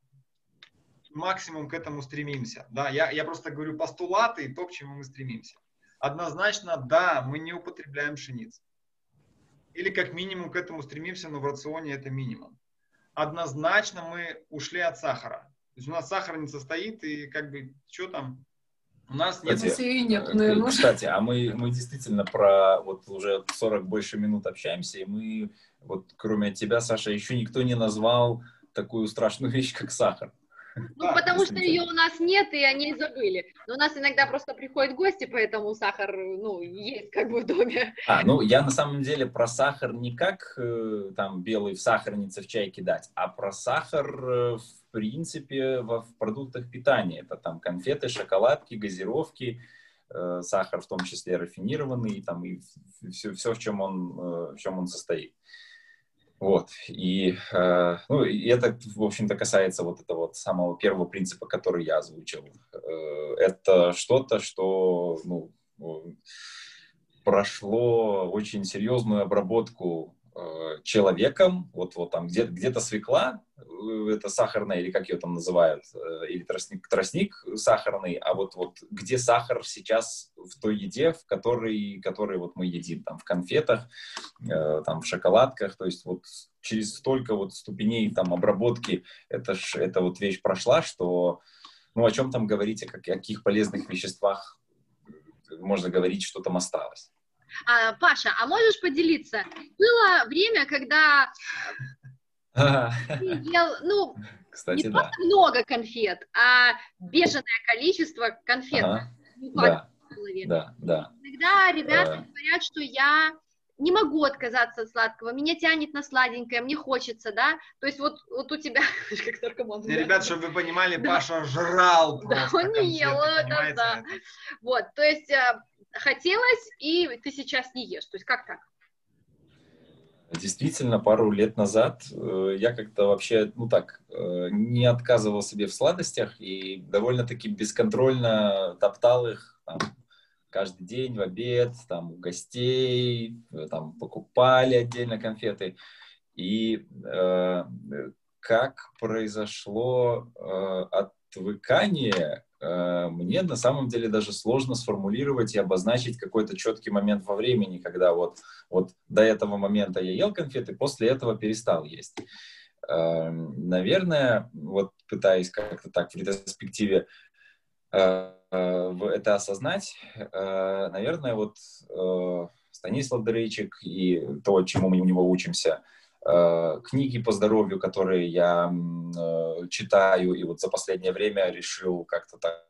Speaker 3: Максимум к этому стремимся. Да, я, я просто говорю постулаты и то, к чему мы стремимся. Однозначно да, мы не употребляем пшеницу. Или как минимум к этому стремимся, но в рационе это минимум. Однозначно мы ушли от сахара. То есть у нас сахарница стоит, и как бы, что там,
Speaker 1: у нас нет. Кстати, нет, наверное. кстати, а мы, мы действительно про вот уже 40 больше минут общаемся, и мы вот кроме тебя, Саша, еще никто не назвал такую страшную вещь, как сахар.
Speaker 6: Ну, да, потому что ее у нас нет, и они забыли. Но у нас иногда просто приходят гости, поэтому сахар, ну, есть как бы в доме.
Speaker 1: А, ну, я на самом деле про сахар не как э, там белый в сахарнице в чай кидать, а про сахар э, в принципе в, в продуктах питания. Это там конфеты, шоколадки, газировки, э, сахар в том числе рафинированный, там и все, все в чем он, э, в чем он состоит. Вот, и, э, ну, и это, в общем-то, касается вот этого вот самого первого принципа, который я озвучил. Э, это что-то, что, ну, прошло очень серьезную обработку человеком, вот, вот там где, где-то свекла, э, это сахарная, или как ее там называют, э, или тростник, тростник сахарный, а вот, вот где сахар сейчас в той еде, в которой, которой вот мы едим, там в конфетах, э, там в шоколадках, то есть вот через столько вот ступеней там обработки, это, ж, эта вот вещь прошла, что, ну о чем там говорить, о каких полезных веществах можно говорить, что там осталось.
Speaker 6: А, Паша, а можешь поделиться? Было время, когда ты ел, ну,
Speaker 1: Кстати,
Speaker 6: не
Speaker 1: да.
Speaker 6: просто много конфет, а бешеное количество конфет.
Speaker 1: Ага. Да, да, да.
Speaker 6: Иногда ребята
Speaker 1: Да.
Speaker 6: говорят, что я не могу отказаться от сладкого, меня тянет на сладенькое, мне хочется, да? То есть вот, вот у тебя, как наркоман.
Speaker 3: И, ребят, чтобы вы понимали,
Speaker 6: Да.
Speaker 3: Паша жрал
Speaker 6: Да, он не ел,
Speaker 3: понимаете?
Speaker 6: да. Вот, то есть э, хотелось, и ты сейчас не ешь. То есть как так?
Speaker 1: Действительно, пару лет назад э, я как-то вообще, ну так, э, не отказывал себе в сладостях и довольно-таки бесконтрольно топтал их там, каждый день в обед, там у гостей, э, там покупали отдельно конфеты. И э, как произошло э, отвыкание, мне на самом деле даже сложно сформулировать и обозначить какой-то четкий момент во времени, когда вот вот до этого момента я ел конфеты, после этого перестал есть. Э, Наверное, вот пытаясь как-то так в ретроспективе э, э, это осознать, э, наверное, вот э, Станислав Дрейчик и то, чему мы у него учимся, э, книги по здоровью, которые я э, читаю, и вот за последнее время решил как-то так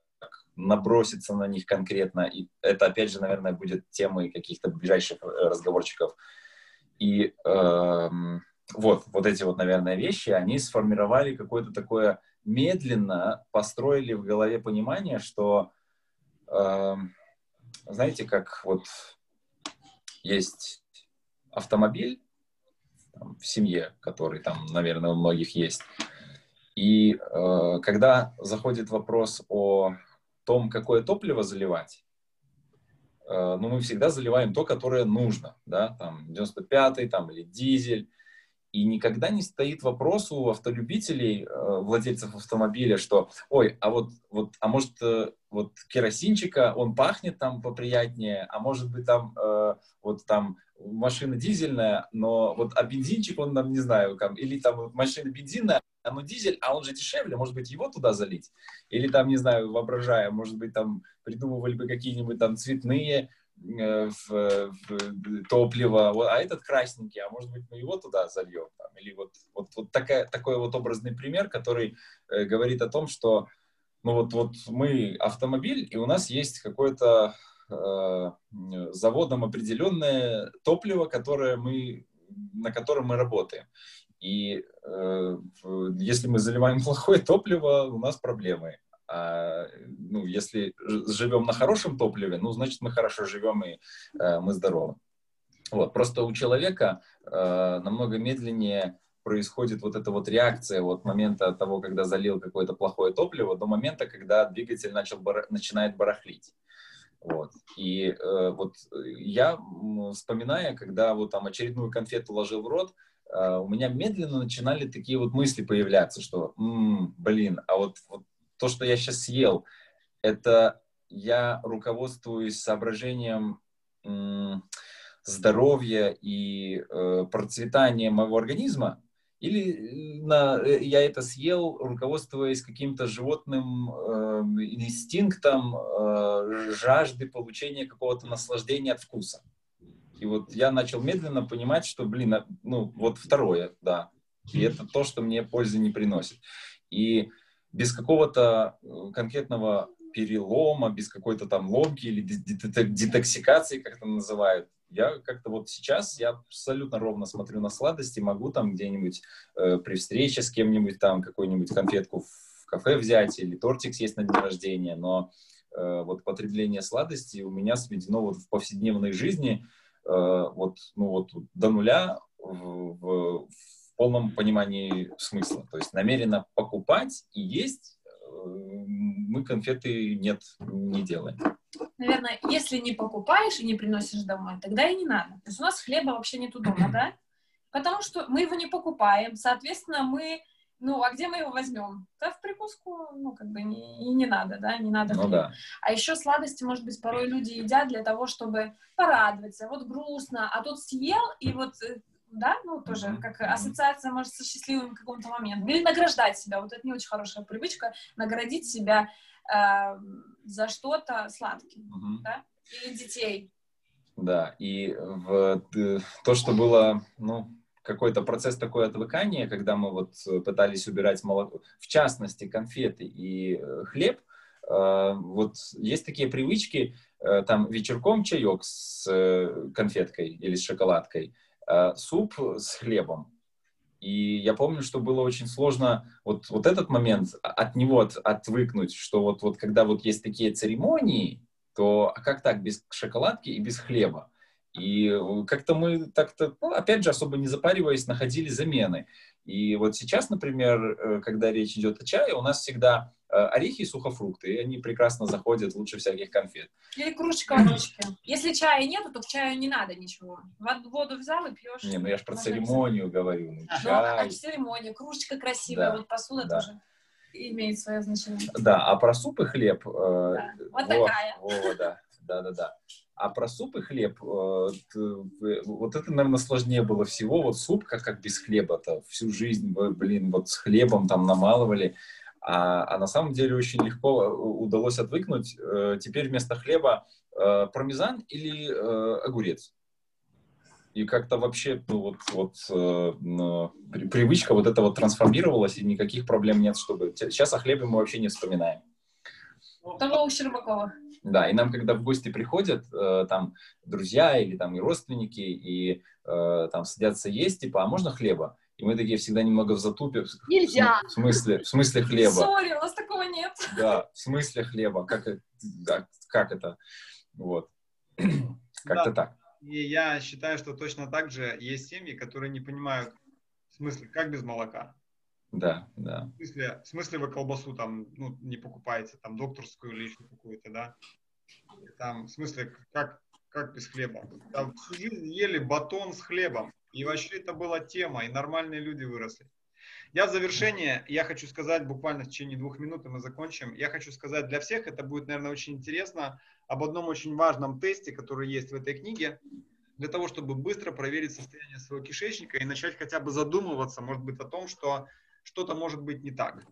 Speaker 1: наброситься на них конкретно. И это, опять же, наверное, будет темой каких-то ближайших э, разговорчиков. И эм, вот, вот эти вот, наверное, вещи, они сформировали какое-то такое медленно построили в голове понимание, что, эм, знаете, как вот есть автомобиль там, в семье, который там, наверное, у многих есть. И э, когда заходит вопрос о том, какое топливо заливать, э, ну, мы всегда заливаем то, которое нужно, да, там, 95-й, там, или дизель, и никогда не стоит вопрос у автолюбителей, э, владельцев автомобиля, что, ой, а вот, вот а может, э, вот керосинчика, он пахнет там поприятнее, а может быть там, э, вот там машина дизельная, но вот, а бензинчик, он там, не знаю, там, или там машина бензинная, а ну дизель, а он же дешевле, может быть, его туда залить? Или там, не знаю, воображая, может быть, там придумывали бы какие-нибудь там цветные э, в, в топливо, а этот красненький, а может быть, мы его туда зальем? Там, или вот, вот, вот такая, такой вот образный пример, который э, говорит о том, что ну вот, вот мы автомобиль, и у нас есть какое-то э, заводом определенное топливо, которое мы, на котором мы работаем. И э, если мы заливаем плохое топливо, у нас проблемы. А, ну, если живем на хорошем топливе, ну, значит, мы хорошо живем и э, мы здоровы. Вот. Просто у человека э, намного медленнее происходит вот эта вот реакция от момента того, когда залил какое-то плохое топливо, до момента, когда двигатель начал бар... начинает барахлить. Вот. И э, вот я, вспоминая, когда вот там очередную конфету ложил в рот, э, у меня медленно начинали такие вот мысли появляться, что, м-м, блин, а вот, вот то, что я сейчас съел, это я руководствуюсь соображением здоровья и э, процветания моего организма, или на, я это съел, руководствуясь каким-то животным э, инстинктом э, жажды получения какого-то наслаждения от вкуса. И вот я начал медленно понимать, что, блин, ну вот второе, да. И это то, что мне пользы не приносит. И без какого-то конкретного перелома, без какой-то там ломки или детоксикации, как это называют, я как-то вот сейчас, я абсолютно ровно смотрю на сладости, могу там где-нибудь э, при встрече с кем-нибудь там какую-нибудь конфетку в кафе взять или тортик съесть на день рождения, но э, вот потребление сладости у меня сведено вот в повседневной жизни э, вот, ну вот до нуля в, в, в полном понимании смысла. То есть намеренно покупать и есть мы конфеты нет, не делаем.
Speaker 2: Наверное, если не покупаешь и не приносишь домой, тогда и не надо. То есть у нас хлеба вообще нету дома, да? Потому что мы его не покупаем, соответственно, мы ну, а где мы его возьмем? Да в прикуску, ну, как бы не, и не надо, да, не надо.
Speaker 1: Ну, да.
Speaker 2: А еще сладости, может быть, порой люди едят для того, чтобы порадоваться. Вот грустно, а тут съел, и вот, э, да, ну, тоже как ассоциация, может, со счастливым каком-то моментом. Или награждать себя. Вот это не очень хорошая привычка, наградить себя э, за что-то сладким,
Speaker 1: Мгм.
Speaker 2: да, или детей.
Speaker 1: Да, и в, то, что было, ну, какой-то процесс такой отвыкания, когда мы вот э, пытались убирать молоко, в частности, конфеты и э, хлеб, э, вот есть такие привычки, там вечерком чаек с конфеткой или с шоколадкой, э, суп с хлебом. И я помню, что было очень сложно вот, вот этот момент от него от- отвыкнуть, что вот, вот когда вот есть такие церемонии, то а как так, без шоколадки и без хлеба? И э, как-то мы так-то, ну, опять же, особо не запариваясь, находили замены. И вот сейчас, например, э, когда речь идет о чае, у нас всегда орехи и сухофрукты, и они прекрасно заходят лучше всяких конфет.
Speaker 2: Или кружечка водички. Если чая нету, то к чаю не надо ничего. Вод- Воду взял и пьешь.
Speaker 1: Не, ну я же про
Speaker 2: Можно
Speaker 1: церемонию говорю. Ну,
Speaker 2: Ну, а
Speaker 1: чай.
Speaker 2: церемония, кружечка красивая,
Speaker 1: Да,
Speaker 2: вот посуда
Speaker 1: да.
Speaker 2: тоже имеет свое значение.
Speaker 1: Да, а про суп и хлеб... э,
Speaker 2: Да, вот
Speaker 1: во,
Speaker 2: такая.
Speaker 1: во, да, да, да, да. А про суп и хлеб, э, вот это, наверное, сложнее было всего. Вот суп, как, как без хлеба-то, всю жизнь, блин, вот с хлебом там намалывали. А, а на самом деле очень легко э, удалось отвыкнуть. Э, Теперь вместо хлеба э, пармезан или огурец. И как-то вообще, ну, вот, вот э, при- привычка вот эта вот трансформировалась, и никаких проблем нет, чтобы... Сейчас о хлебе мы вообще не вспоминаем.
Speaker 2: Того у Щербакова.
Speaker 1: Да, и нам, когда в гости приходят, э, там, друзья или там и родственники, и э, там садятся есть, типа, а можно хлеба? И мы такие всегда немного в затупе.
Speaker 6: Нельзя.
Speaker 1: В смысле, в смысле хлеба?
Speaker 2: Сори, у нас такого нет.
Speaker 1: Да, в смысле хлеба? Как, это- да, как это? Вот. Как-то так.
Speaker 3: И я считаю, что точно так же есть семьи, которые не понимают в смысле, как без молока.
Speaker 1: Да, да.
Speaker 3: В смысле, в смысле вы колбасу там ну, не покупаете, там докторскую или еще какую-то, да? Там, в смысле, как, как без хлеба? Там всю жизнь ели батон с хлебом. И вообще это была тема, и нормальные люди выросли. Я в завершение, я хочу сказать, буквально в течение двух минут и мы закончим. Я хочу сказать, для всех это будет, наверное, очень интересно об одном очень важном тесте, который есть в этой книге, для того, чтобы быстро проверить состояние своего кишечника и начать хотя бы задумываться, может быть, о том, что что-то может быть не так.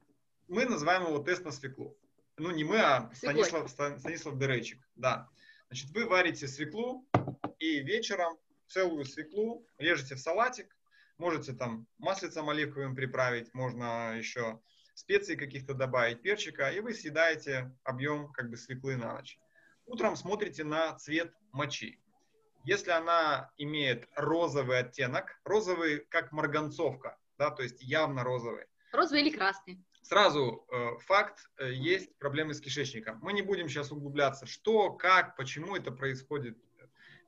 Speaker 3: Мы называем его тест на свеклу. Ну, не мы, а. Станислав, Стан- Станислав Деречик. Да. Значит, вы варите свеклу и вечером целую свеклу режете в салатик. Можете там маслицем оливковым приправить, можно еще специй каких-то добавить, перчика, и вы съедаете объем как бы свеклы на ночь. Утром смотрите на цвет мочи. Если она имеет розовый оттенок, розовый как марганцовка, да, то есть явно розовый,
Speaker 6: Розовый или красный.
Speaker 3: сразу э, факт, э, есть проблемы с кишечником. Мы не будем сейчас углубляться, что, как, почему это происходит.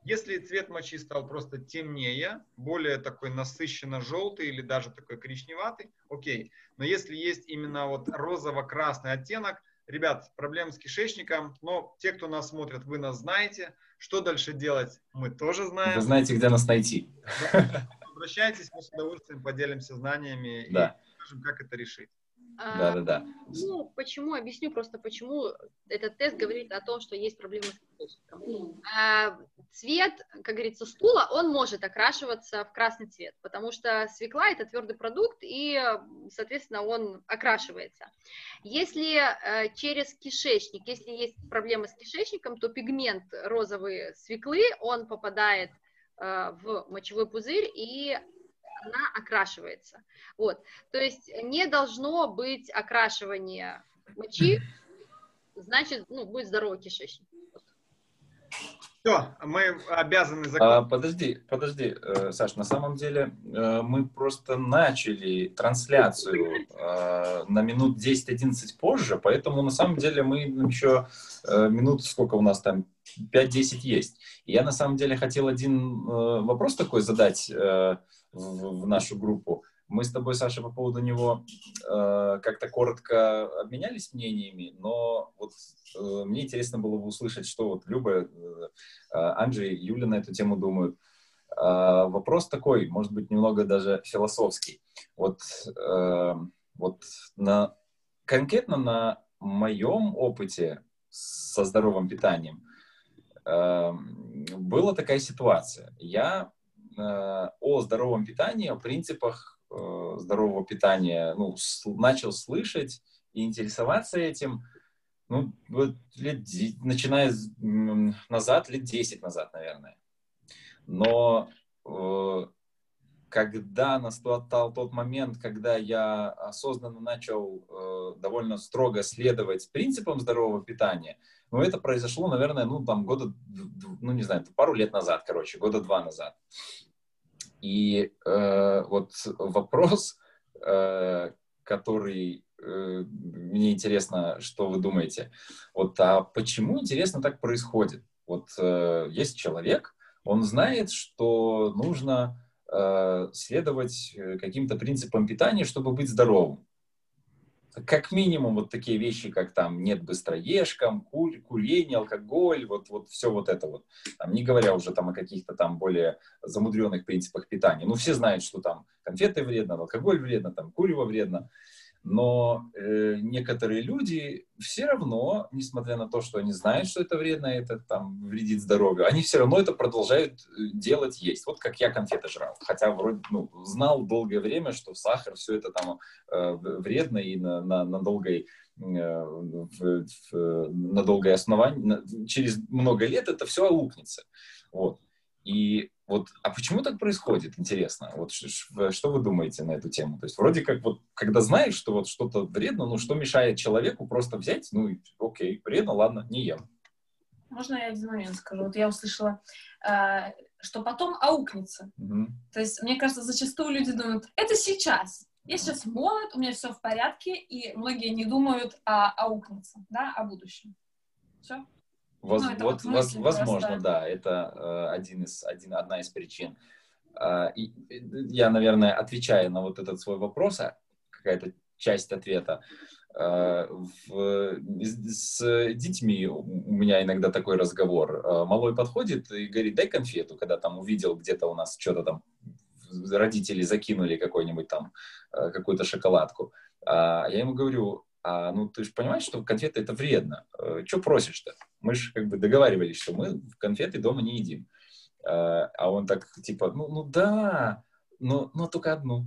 Speaker 3: Если цвет мочи стал просто темнее, более такой насыщенно желтый или даже такой коричневатый, окей. Но если есть именно вот розово-красный оттенок, ребят, проблемы с кишечником, но те, кто нас смотрит, вы нас знаете. Что дальше делать, мы тоже знаем.
Speaker 1: Вы знаете, где нас найти.
Speaker 3: Обращайтесь, мы с удовольствием поделимся знаниями
Speaker 1: Да.
Speaker 3: и скажем, как это решить.
Speaker 6: А,
Speaker 1: Да, да, да.
Speaker 6: Ну, почему, объясню просто, почему этот тест говорит о том, что есть проблемы с кишечником. А, Цвет, как говорится, стула, он может окрашиваться в красный цвет, потому что свекла – это твердый продукт, и, соответственно, он окрашивается. Если э, через кишечник, если есть проблемы с кишечником, то пигмент розовой свеклы, он попадает э, в мочевой пузырь, и она окрашивается. Вот. То есть не должно быть окрашивания мочи, значит, ну, будет здоровый кишечник.
Speaker 3: Все, мы обязаны
Speaker 1: А,
Speaker 3: закончить.
Speaker 1: подожди, подожди, э, Саш, на самом деле э, мы просто начали трансляцию э, на минут 10-11 позже, поэтому на самом деле мы еще э, минут, сколько у нас там, 5-10 есть. Я на самом деле хотел один э, вопрос такой задать э, в, в нашу группу. Мы с тобой, Саша, по поводу него э, как-то коротко обменялись мнениями, но вот э, мне интересно было бы услышать, что вот Люба, э, Анджей, Юля на эту тему думают. А, вопрос такой, может быть, немного даже философский. Вот, э, вот на, конкретно на моем опыте со здоровым питанием э, была такая ситуация. Я э, о здоровом питании, о принципах э, здорового питания ну, начал слышать и интересоваться этим, ну, вот лет, начиная назад, лет 10 назад, наверное. Но э, когда настал тот момент, когда я осознанно начал довольно строго следовать принципам здорового питания, ну, это произошло, наверное, ну, там, года, ну, не знаю, пару лет назад, короче, года два назад. И э, вот вопрос, э, который э, мне интересно, что вы думаете. Вот, а почему, интересно, так происходит? Вот э, есть человек, он знает, что нужно э, следовать э, каким-то принципам питания, чтобы быть здоровым. Как минимум вот такие вещи, как там нет быстроежкам, куль, курение, алкоголь, вот, вот все вот это вот. Там, не говоря уже там о каких-то там более замудренных принципах питания. Ну, все знают, что там конфеты вредно, алкоголь вредно, там курево вредно но э, некоторые люди все равно, несмотря на то, что они знают, что это вредно, это там вредит здоровью, они все равно это продолжают э, делать, есть. Вот как я конфеты жрал, хотя вроде ну, знал долгое время, что сахар все это там э, вредно и на, на, на долгой э, в, в, на долгое основание, на, через много лет это все аукнется. Вот. И вот, а почему так происходит, интересно? Вот что, вы думаете на эту тему? То есть вроде как вот, когда знаешь, что вот что-то вредно, ну что мешает человеку просто взять, ну окей, вредно, ладно, не ем.
Speaker 2: Можно я один момент скажу? Вот я услышала, э, что потом аукнется.
Speaker 1: Угу.
Speaker 2: То есть, мне кажется, зачастую люди думают, это сейчас. Я сейчас молод, у меня все в порядке, и многие не думают о аукнется, да, о будущем. Все.
Speaker 1: Воз, ну, вот, воз, возможно, просто. да, это э, один из, один, одна из причин. Э, и, я, наверное, отвечая на вот этот свой вопрос, а какая-то часть ответа, э, в, с детьми у меня иногда такой разговор. Э, малой подходит и говорит, дай конфету, когда там увидел где-то у нас что-то там, родители закинули какой-нибудь там, какую-то шоколадку. А я ему говорю, а, ну, ты же понимаешь, что конфеты это вредно. Что просишь-то? Мы же как бы договаривались, что мы конфеты дома не едим. А, а он так, типа, ну, ну да, но, но только одну.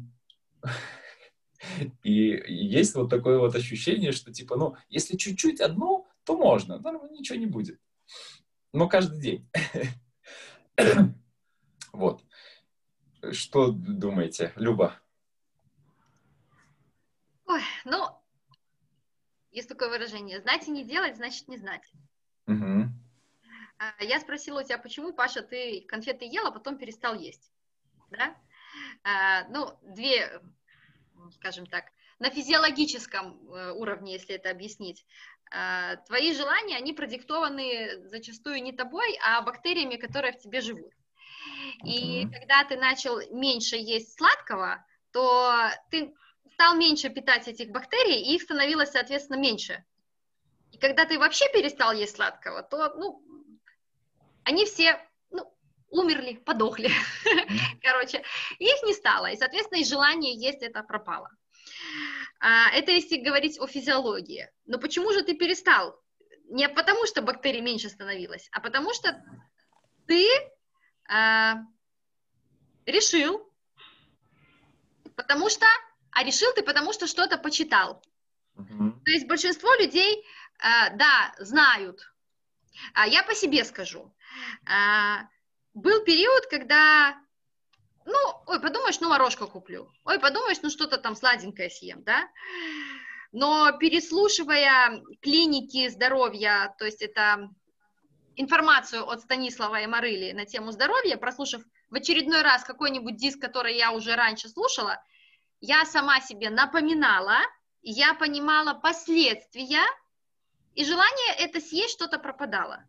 Speaker 1: И есть вот такое вот ощущение, что типа, ну, если чуть-чуть одну, то можно, но ничего не будет. Но каждый день. Вот. Что думаете, Люба?
Speaker 6: Ой, ну, есть такое выражение. Знать и не делать, значит не знать.
Speaker 1: Угу.
Speaker 6: Я спросила у тебя, почему, Паша, ты конфеты ела, а потом перестал есть? Да? А, ну, две, скажем так, на физиологическом э, уровне, если это объяснить. А, твои желания, они продиктованы зачастую не тобой, а бактериями, которые в тебе живут. И когда ты начал меньше есть сладкого, то ты стал меньше питать этих бактерий, и их становилось, соответственно, меньше. Когда ты вообще перестал есть сладкого, то, ну, они все, ну, умерли, подохли. Короче, их не стало, и, соответственно, и желание есть это пропало. А, это если говорить о физиологии. Но почему же ты перестал? Не потому, что бактерий меньше становилось, а потому что ты а, решил, потому что а решил ты, потому что что-то почитал.
Speaker 1: Uh-huh.
Speaker 6: То есть большинство людей, да, знают. А я по себе скажу. А, был период, когда, ну, ой, подумаешь, ну, морожку куплю. Ой, подумаешь, ну, что-то там сладенькое съем, да? Но переслушивая клиники здоровья, то есть это информацию от Станислава и Марыли на тему здоровья, прослушав в очередной раз какой-нибудь диск, который я уже раньше слушала, я сама себе напоминала, я понимала последствия, и желание это съесть что-то пропадало.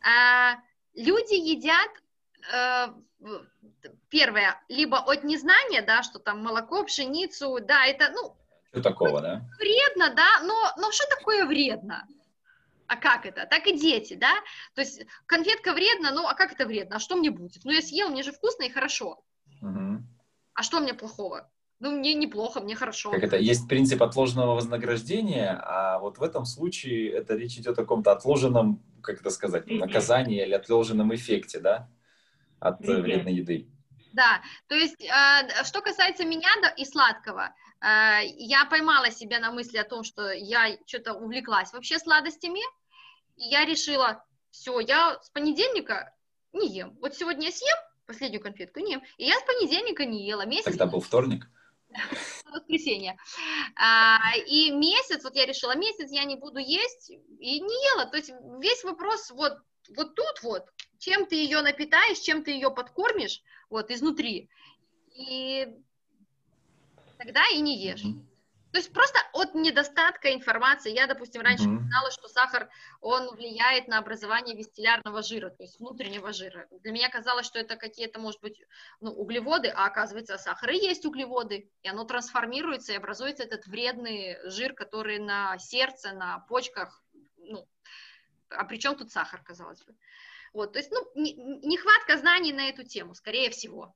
Speaker 6: А, люди едят э, первое, либо от незнания, да, что там молоко, пшеницу, да, это, ну...
Speaker 1: Что такого, да?
Speaker 6: Вредно, да, но, но что такое вредно? А как это? Так и дети, да? То есть конфетка вредна, ну а как это вредно? А что мне будет? Ну я съел, мне же вкусно и хорошо.
Speaker 1: Мгм.
Speaker 6: А что мне плохого? Ну мне неплохо, мне хорошо.
Speaker 1: Как это? Есть принцип отложенного вознаграждения, а вот в этом случае это речь идет о каком-то отложенном, как это сказать, наказании или отложенном эффекте, да, от вредной еды.
Speaker 6: Да, то есть, э, что касается меня да, и сладкого, э, я поймала себя на мысли о том, что я что-то увлеклась вообще сладостями, и я решила, все, я с понедельника не ем. Вот сегодня я съем последнюю конфетку, не ем, и я с понедельника не ела, месяц
Speaker 1: Тогда был вторник.
Speaker 6: Воскресенье. А, и месяц, вот я решила, месяц я не буду есть, и не ела. То есть весь вопрос вот, вот тут вот, чем ты ее напитаешь, чем ты ее подкормишь, вот, изнутри. И тогда и не ешь. То есть просто от недостатка информации. Я, допустим, раньше
Speaker 1: Мгм.
Speaker 6: знала, что сахар, он влияет на образование вестилярного жира, то есть внутреннего жира. Для меня казалось, что это какие-то, может быть, ну, углеводы, а оказывается, сахар и есть углеводы, и оно трансформируется, и образуется этот вредный жир, который на сердце, на почках, ну, а при чем тут сахар, казалось бы. Вот, то есть, ну, не- нехватка знаний на эту тему, скорее всего.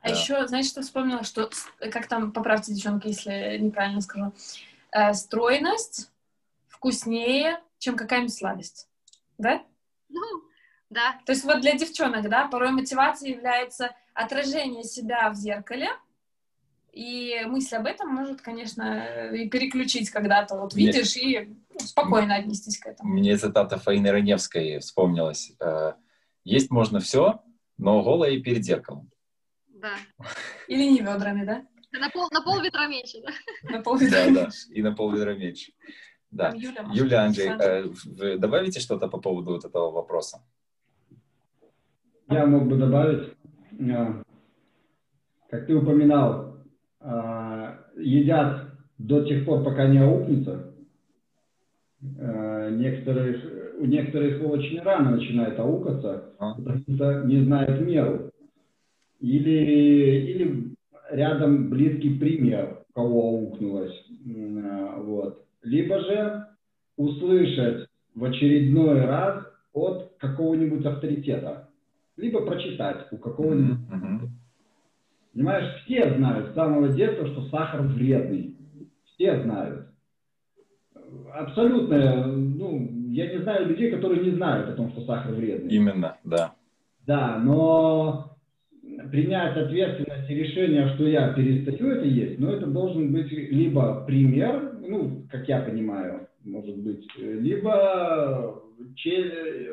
Speaker 2: А
Speaker 1: Да.
Speaker 2: еще, знаешь, что вспомнила, что, как там, поправьте, девчонки, если неправильно скажу, Э, стройность вкуснее, чем какая-нибудь сладость, да?
Speaker 6: Ну, да,
Speaker 2: То есть вот для девчонок, да, порой мотивацией является отражение себя в зеркале, и мысль об этом может, конечно, и переключить когда-то, вот
Speaker 1: Мне-
Speaker 2: видишь, и ну, спокойно отнестись к этому.
Speaker 1: Мне цитата Фаины Раневской вспомнилась. Э, Есть можно все, но голое и перед зеркалом.
Speaker 6: Да.
Speaker 2: Или не ведрами, да?
Speaker 6: На пол, на пол ветра меньше, да?
Speaker 2: На пол
Speaker 1: Да, да, и на пол ведра меньше. Да.
Speaker 2: Там Юля,
Speaker 1: Юля, Андрей,
Speaker 2: Саша.
Speaker 1: э, вы добавите что-то по поводу вот этого вопроса?
Speaker 4: Я мог бы добавить, э, как ты упоминал, э, едят до тех пор, пока не аукнется. Э, Некоторых, у некоторых очень рано начинает аукаться,
Speaker 1: А.
Speaker 4: потому что не знают меру. Или, или рядом близкий пример, у кого аукнулось. Э, Вот. Либо же услышать в очередной раз от какого-нибудь авторитета. Либо прочитать у какого-нибудь
Speaker 1: мгм.
Speaker 4: Понимаешь, все знают с самого детства, что сахар вредный. Все знают. Абсолютно, ну, я не знаю людей, которые не знают о том, что сахар вредный.
Speaker 1: Именно, да.
Speaker 4: Да, но принять ответственность и решение, что я перестаю это есть, но это должен быть либо пример, ну, как я понимаю, может быть, либо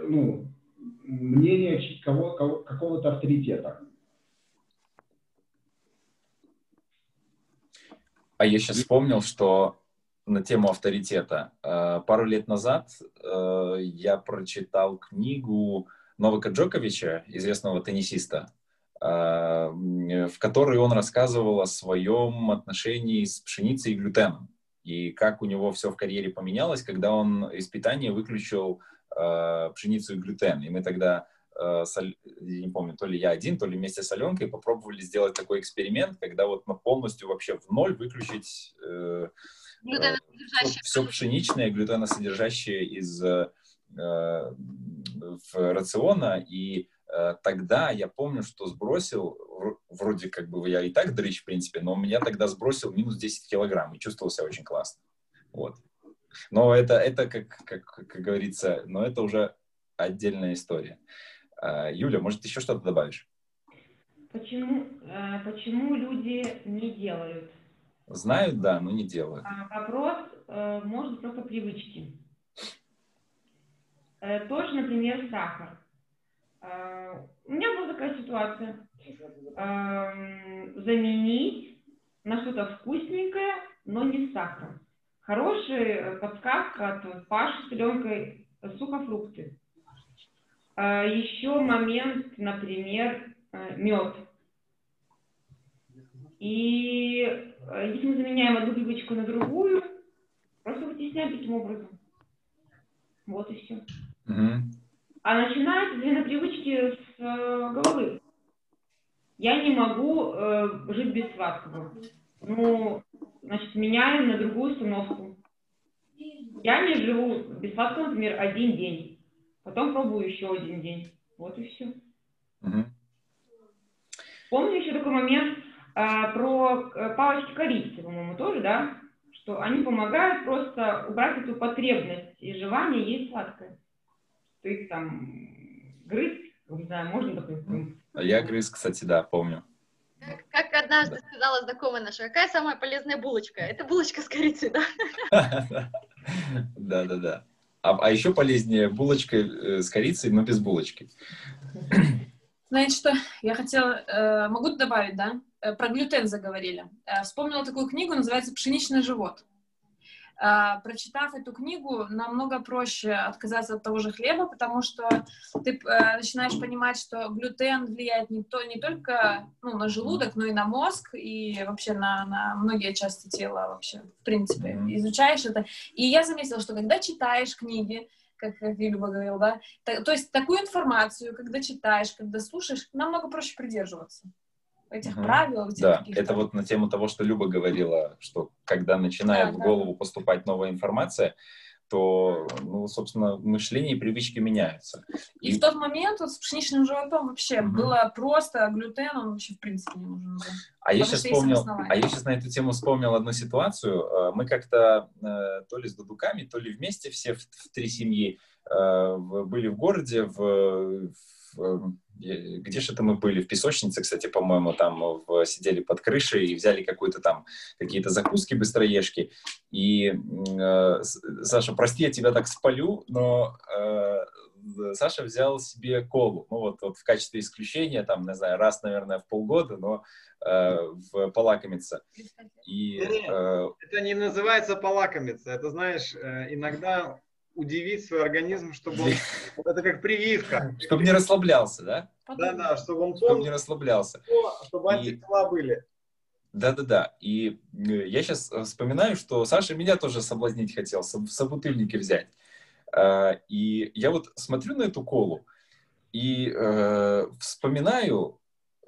Speaker 4: ну, мнение кого, кого- какого-то авторитета.
Speaker 1: А я сейчас вспомнил, что на тему авторитета. э, Пару лет назад э, я прочитал книгу Новака Джоковича, известного теннисиста, в которой он рассказывал о своем отношении с пшеницей и глютеном. И как у него все в карьере поменялось, когда он из питания выключил э, пшеницу и глютен. И мы тогда, э, Аль- я не помню, то ли я один, то ли вместе с Аленкой попробовали сделать такой эксперимент, когда вот полностью вообще в ноль выключить э,
Speaker 6: Глютеносодержащие
Speaker 1: все
Speaker 6: продукты.
Speaker 1: пшеничное, глютеносодержащее из э, э, в рациона, и э, тогда я помню, что сбросил, вр- вроде как бы я и так дрыщ, в принципе, но меня тогда сбросил минус 10 килограмм и чувствовал себя очень классно. Вот. Но это, это как, как, как говорится, но это уже отдельная история. А, Юля, может, еще что-то добавишь?
Speaker 5: Почему, э, почему люди не делают?
Speaker 1: Знают, да, но не делают.
Speaker 5: А, Вопрос, э, может, просто привычки. Э, Тоже, например, сахар. Э, У меня была такая ситуация. Эм, Заменить на что-то вкусненькое, но не с сахаром. Хорошая подсказка от Паши с сухофрукты. Э, Еще момент, например, мед. И э, если мы заменяем одну привычку на другую, просто вытесняем таким образом. Вот и все.
Speaker 1: Мгм.
Speaker 5: А начинаются две привычки с э, головы. Я не могу э, жить без сладкого. Ну, значит, меняем на другую установку. Я не живу без сладкого, например, один день. Потом пробую еще один день. Вот и все.
Speaker 1: Мгм.
Speaker 5: Помню еще такой момент а, про э, палочки корицы, по-моему, тоже, да? Что они помогают просто убрать эту потребность и желание есть сладкое. Есть там грызть, не знаю, можно такой
Speaker 1: А Я грыз, кстати, да, помню.
Speaker 6: Как, как однажды сказала знакомая наша, какая самая полезная булочка? Это булочка с корицей, да?
Speaker 1: Да, да, да. А, а еще полезнее булочка э, с корицей, но без булочки.
Speaker 2: Знаете что, я хотела, э, могу добавить, да? Э, Про глютен заговорили. Э, Вспомнила такую книгу, называется «Пшеничный живот». Э, Прочитав эту книгу, намного проще отказаться от того же хлеба, потому что ты э, начинаешь понимать, что глютен влияет не, то, не только ну, на желудок, но и на мозг, и вообще на, на многие части тела вообще, в принципе. Изучаешь это. И я заметила, что когда читаешь книги, как, как Люба говорил, да, та- то есть такую информацию, когда читаешь, когда слушаешь, намного проще придерживаться этих
Speaker 1: Мгм.
Speaker 2: правил. этих
Speaker 1: Да, это вот на тему того, что Люба говорила, что когда начинает
Speaker 2: Да,
Speaker 1: в
Speaker 2: да.
Speaker 1: голову поступать новая информация, то, ну, собственно, мышление и привычки меняются.
Speaker 2: И в тот момент вот с пшеничным животом вообще
Speaker 1: Мгм.
Speaker 2: было просто глютен, он вообще в принципе не нужен был.
Speaker 1: А я сейчас вспомнил, а я сейчас на эту тему вспомнил одну ситуацию. Э, Мы как-то э, то ли с дудуками, то ли вместе все в, в три семьи э, были в городе, в, в, э, где же это мы были? В песочнице, кстати, по-моему, там в- сидели под крышей и взяли какую-то там какие-то закуски быстроежки. И э, Саша, прости, я тебя так спалю, но э, Саша взял себе колу, ну вот, вот в качестве исключения, там, не знаю, раз, наверное, в полгода, но э, в полакомиться. И э,
Speaker 3: Это не называется полакомиться. Это, знаешь, э, иногда удивить свой организм, чтобы он... Это как прививка.
Speaker 1: чтобы не расслаблялся, да?
Speaker 3: Да-да, чтобы он
Speaker 1: Чтобы не расслаблялся.
Speaker 3: чтобы антитела были.
Speaker 1: Да-да-да. И э, я сейчас вспоминаю, что Саша меня тоже соблазнить хотел, соб- собутыльники взять. Э, И я вот смотрю на эту колу и э, вспоминаю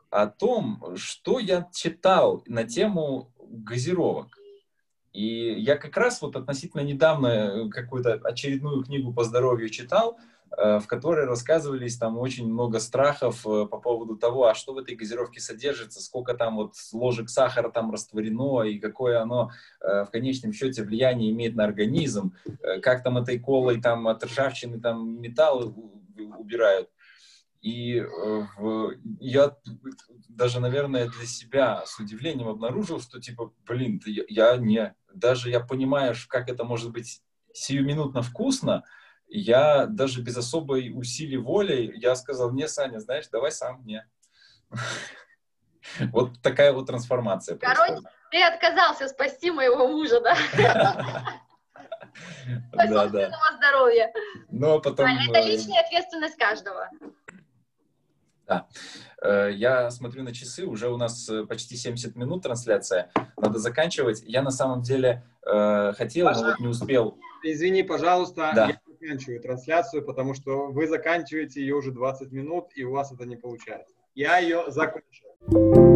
Speaker 1: о том, что я читал на тему газировок. И я как раз вот относительно недавно э, какую-то очередную книгу по здоровью читал, э, в которой рассказывались там очень много страхов э, по поводу того, а что в этой газировке содержится, сколько там вот ложек сахара там растворено и какое оно в конечном счете влияние имеет на организм, как там этой колой там от ржавчины там металлы у- убирают. И э, в- я даже, наверное, для себя с удивлением обнаружил, что типа, блин, я, не, даже я понимаю, как это может быть сиюминутно вкусно, я даже без особой усилий воли, я сказал, не, Саня, знаешь, давай сам мне. Вот такая вот трансформация
Speaker 6: Короче. Ты отказался спасти моего мужа, да?
Speaker 1: Да, да.
Speaker 6: здоровья.
Speaker 1: Но потом...
Speaker 6: Правильно, Это
Speaker 1: э,
Speaker 6: личная ответственность каждого.
Speaker 1: Э, Я смотрю на часы, уже у нас э, почти 70 минут трансляция, надо заканчивать. Я на самом деле э, хотел, но
Speaker 3: Паша.
Speaker 1: вот не успел.
Speaker 3: Извини, пожалуйста,
Speaker 1: Да.
Speaker 3: я заканчиваю трансляцию, потому что вы заканчиваете ее уже 20 минут, и у вас это не получается. Я ее закончил.